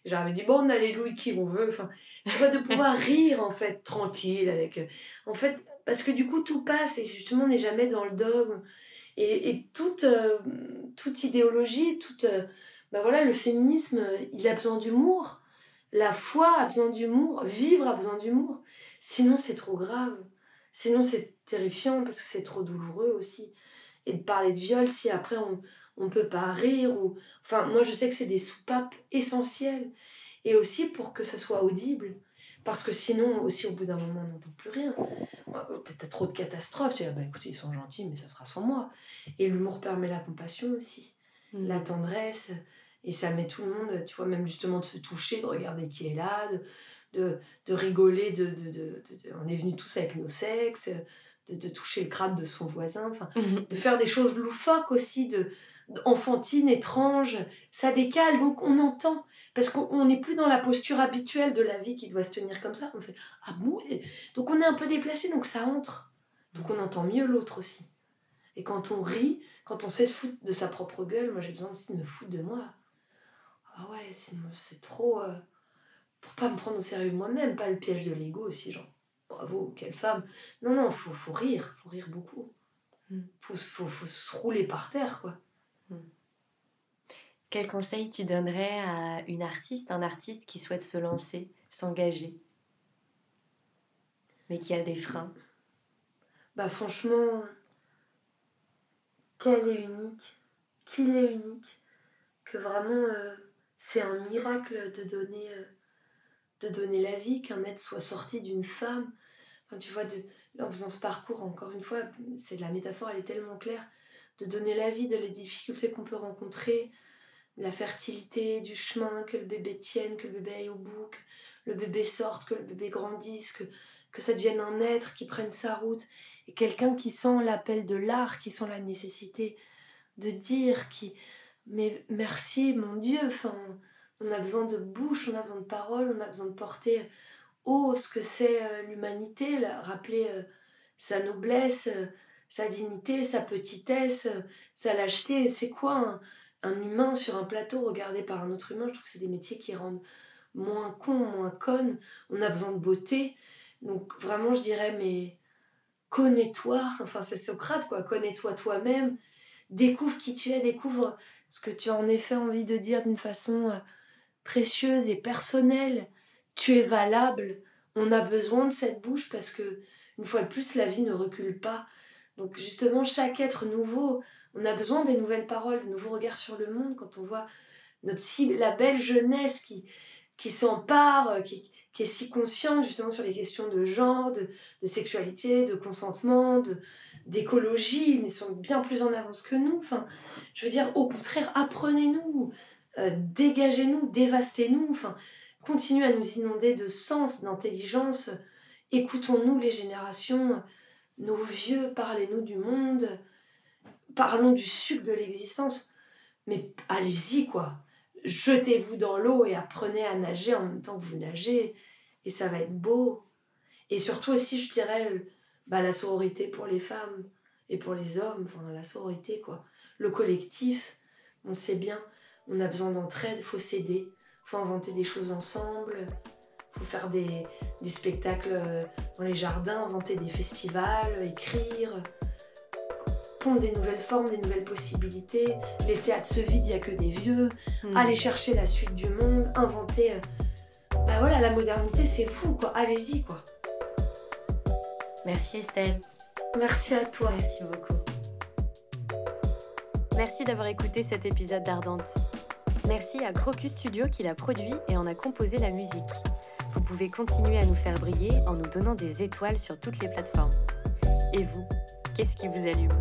J'avais dit, bon, on Alléluia qui on veut. Enfin, tu vois, de pouvoir rire, en fait, tranquille. avec euh, En fait, parce que du coup, tout passe et justement, on n'est jamais dans le dogme. Et, et toute, euh, toute idéologie, toute. euh, bah voilà, le féminisme, euh, il a besoin d'humour. La foi a besoin d'humour. Vivre a besoin d'humour. Sinon, c'est trop grave. Sinon, c'est terrifiant parce que c'est trop douloureux aussi. Et de parler de viol, si après on on peut pas rire ou. Enfin, moi, je sais que c'est des soupapes essentielles. Et aussi pour que ça soit audible. Parce que sinon, aussi, au bout d'un moment, on n'entend plus rien. Peut-être t'as trop de catastrophes. Tu dis, ah bah écoutez, ils sont gentils, mais ça sera sans moi. Et l'humour permet la compassion aussi la tendresse. Et ça met tout le monde, tu vois, même justement de se toucher, de regarder qui est là, de, de, de rigoler. De, de, on est venus tous avec nos sexes, de, de toucher le crâne de son voisin. Enfin, de faire des choses loufoques aussi, de, enfantines, étranges. Ça décale, donc on entend. Parce qu'on on n'est plus dans la posture habituelle de la vie qui doit se tenir comme ça. On fait Ah bon? Donc on est un peu déplacé, donc ça entre. Donc on entend mieux l'autre aussi. Et quand on rit, quand on sait se foutre de sa propre gueule, moi j'ai besoin aussi de me foutre de moi. Ah ouais, sinon c'est trop. Euh, pour pas me prendre au sérieux moi-même, pas le piège de l'ego aussi, genre. Bravo, quelle femme. Non, non, faut, faut rire, faut rire beaucoup. Mm. Faut, faut, faut, se rouler par terre, quoi. Quel conseil tu donnerais à une artiste, un artiste qui souhaite se lancer, s'engager, mais qui a des freins? Bah franchement, qu'elle est unique, qu'il est unique, que vraiment euh, c'est un miracle de donner, euh, de donner la vie, qu'un être soit sorti d'une femme. tu vois, en faisant ce parcours, encore une fois, c'est la métaphore, elle est tellement claire, de donner la vie, de les difficultés qu'on peut rencontrer, la fertilité, du chemin, que le bébé tienne, que le bébé aille au bout, que le bébé sorte, que le bébé grandisse, que, que ça devienne un être qui prenne sa route, et quelqu'un qui sent l'appel de l'art, qui sent la nécessité de dire, qui... Mais merci, mon Dieu, on a besoin de bouche, on a besoin de paroles, on a besoin de porter haut ce que c'est euh, l'humanité, rappeler euh, sa noblesse, euh, sa dignité, sa petitesse, sa lâcheté. C'est quoi un humain sur un plateau regardé par un autre humain, je trouve que c'est des métiers qui rendent moins con, moins conne. On a besoin de beauté. Donc vraiment, je dirais, mais connais-toi. Enfin, c'est Socrate, quoi. Connais-toi toi-même. Découvre qui tu es, découvre ce que tu as en effet envie de dire d'une façon euh, précieuse et personnelle. Tu es valable. On a besoin de cette bouche parce que, une fois de plus, la vie ne recule pas. Donc justement, chaque être nouveau, on a besoin des nouvelles paroles, des nouveaux regards sur le monde quand on voit notre la belle jeunesse qui, qui s'empare, euh, qui, qui est si consciente justement sur les questions de genre, de, de sexualité, de consentement, de, d'écologie, mais sont bien plus en avance que nous. Enfin, je veux dire, au contraire, apprenez-nous, euh, dégagez-nous, dévastez-nous, enfin, continuez à nous inonder de sens, d'intelligence. Écoutons-nous les générations, nos vieux, parlez-nous du monde, parlons du sucre de l'existence, mais allez-y quoi. Jetez-vous dans l'eau et apprenez à nager en même temps que vous nagez, et ça va être beau. Et surtout aussi, je dirais, bah, la sororité pour les femmes et pour les hommes, enfin la sororité quoi. Le collectif, on sait bien, on a besoin d'entraide, faut s'aider, faut inventer des choses ensemble, faut faire des, des spectacles euh, dans les jardins, inventer des festivals, écrire, des nouvelles formes, des nouvelles possibilités. Les théâtres se vident, il n'y a que des vieux. Hmm. Aller chercher la suite du monde, inventer. Euh, bah voilà, la modernité, c'est fou, quoi. Allez-y, quoi. Merci Estelle. Merci à toi. Merci beaucoup. Merci d'avoir écouté cet épisode d'Ardente. Merci à Crocus Studio qui l'a produit et en a composé la musique. Vous pouvez continuer à nous faire briller en nous donnant des étoiles sur toutes les plateformes. Et vous, qu'est-ce qui vous allume?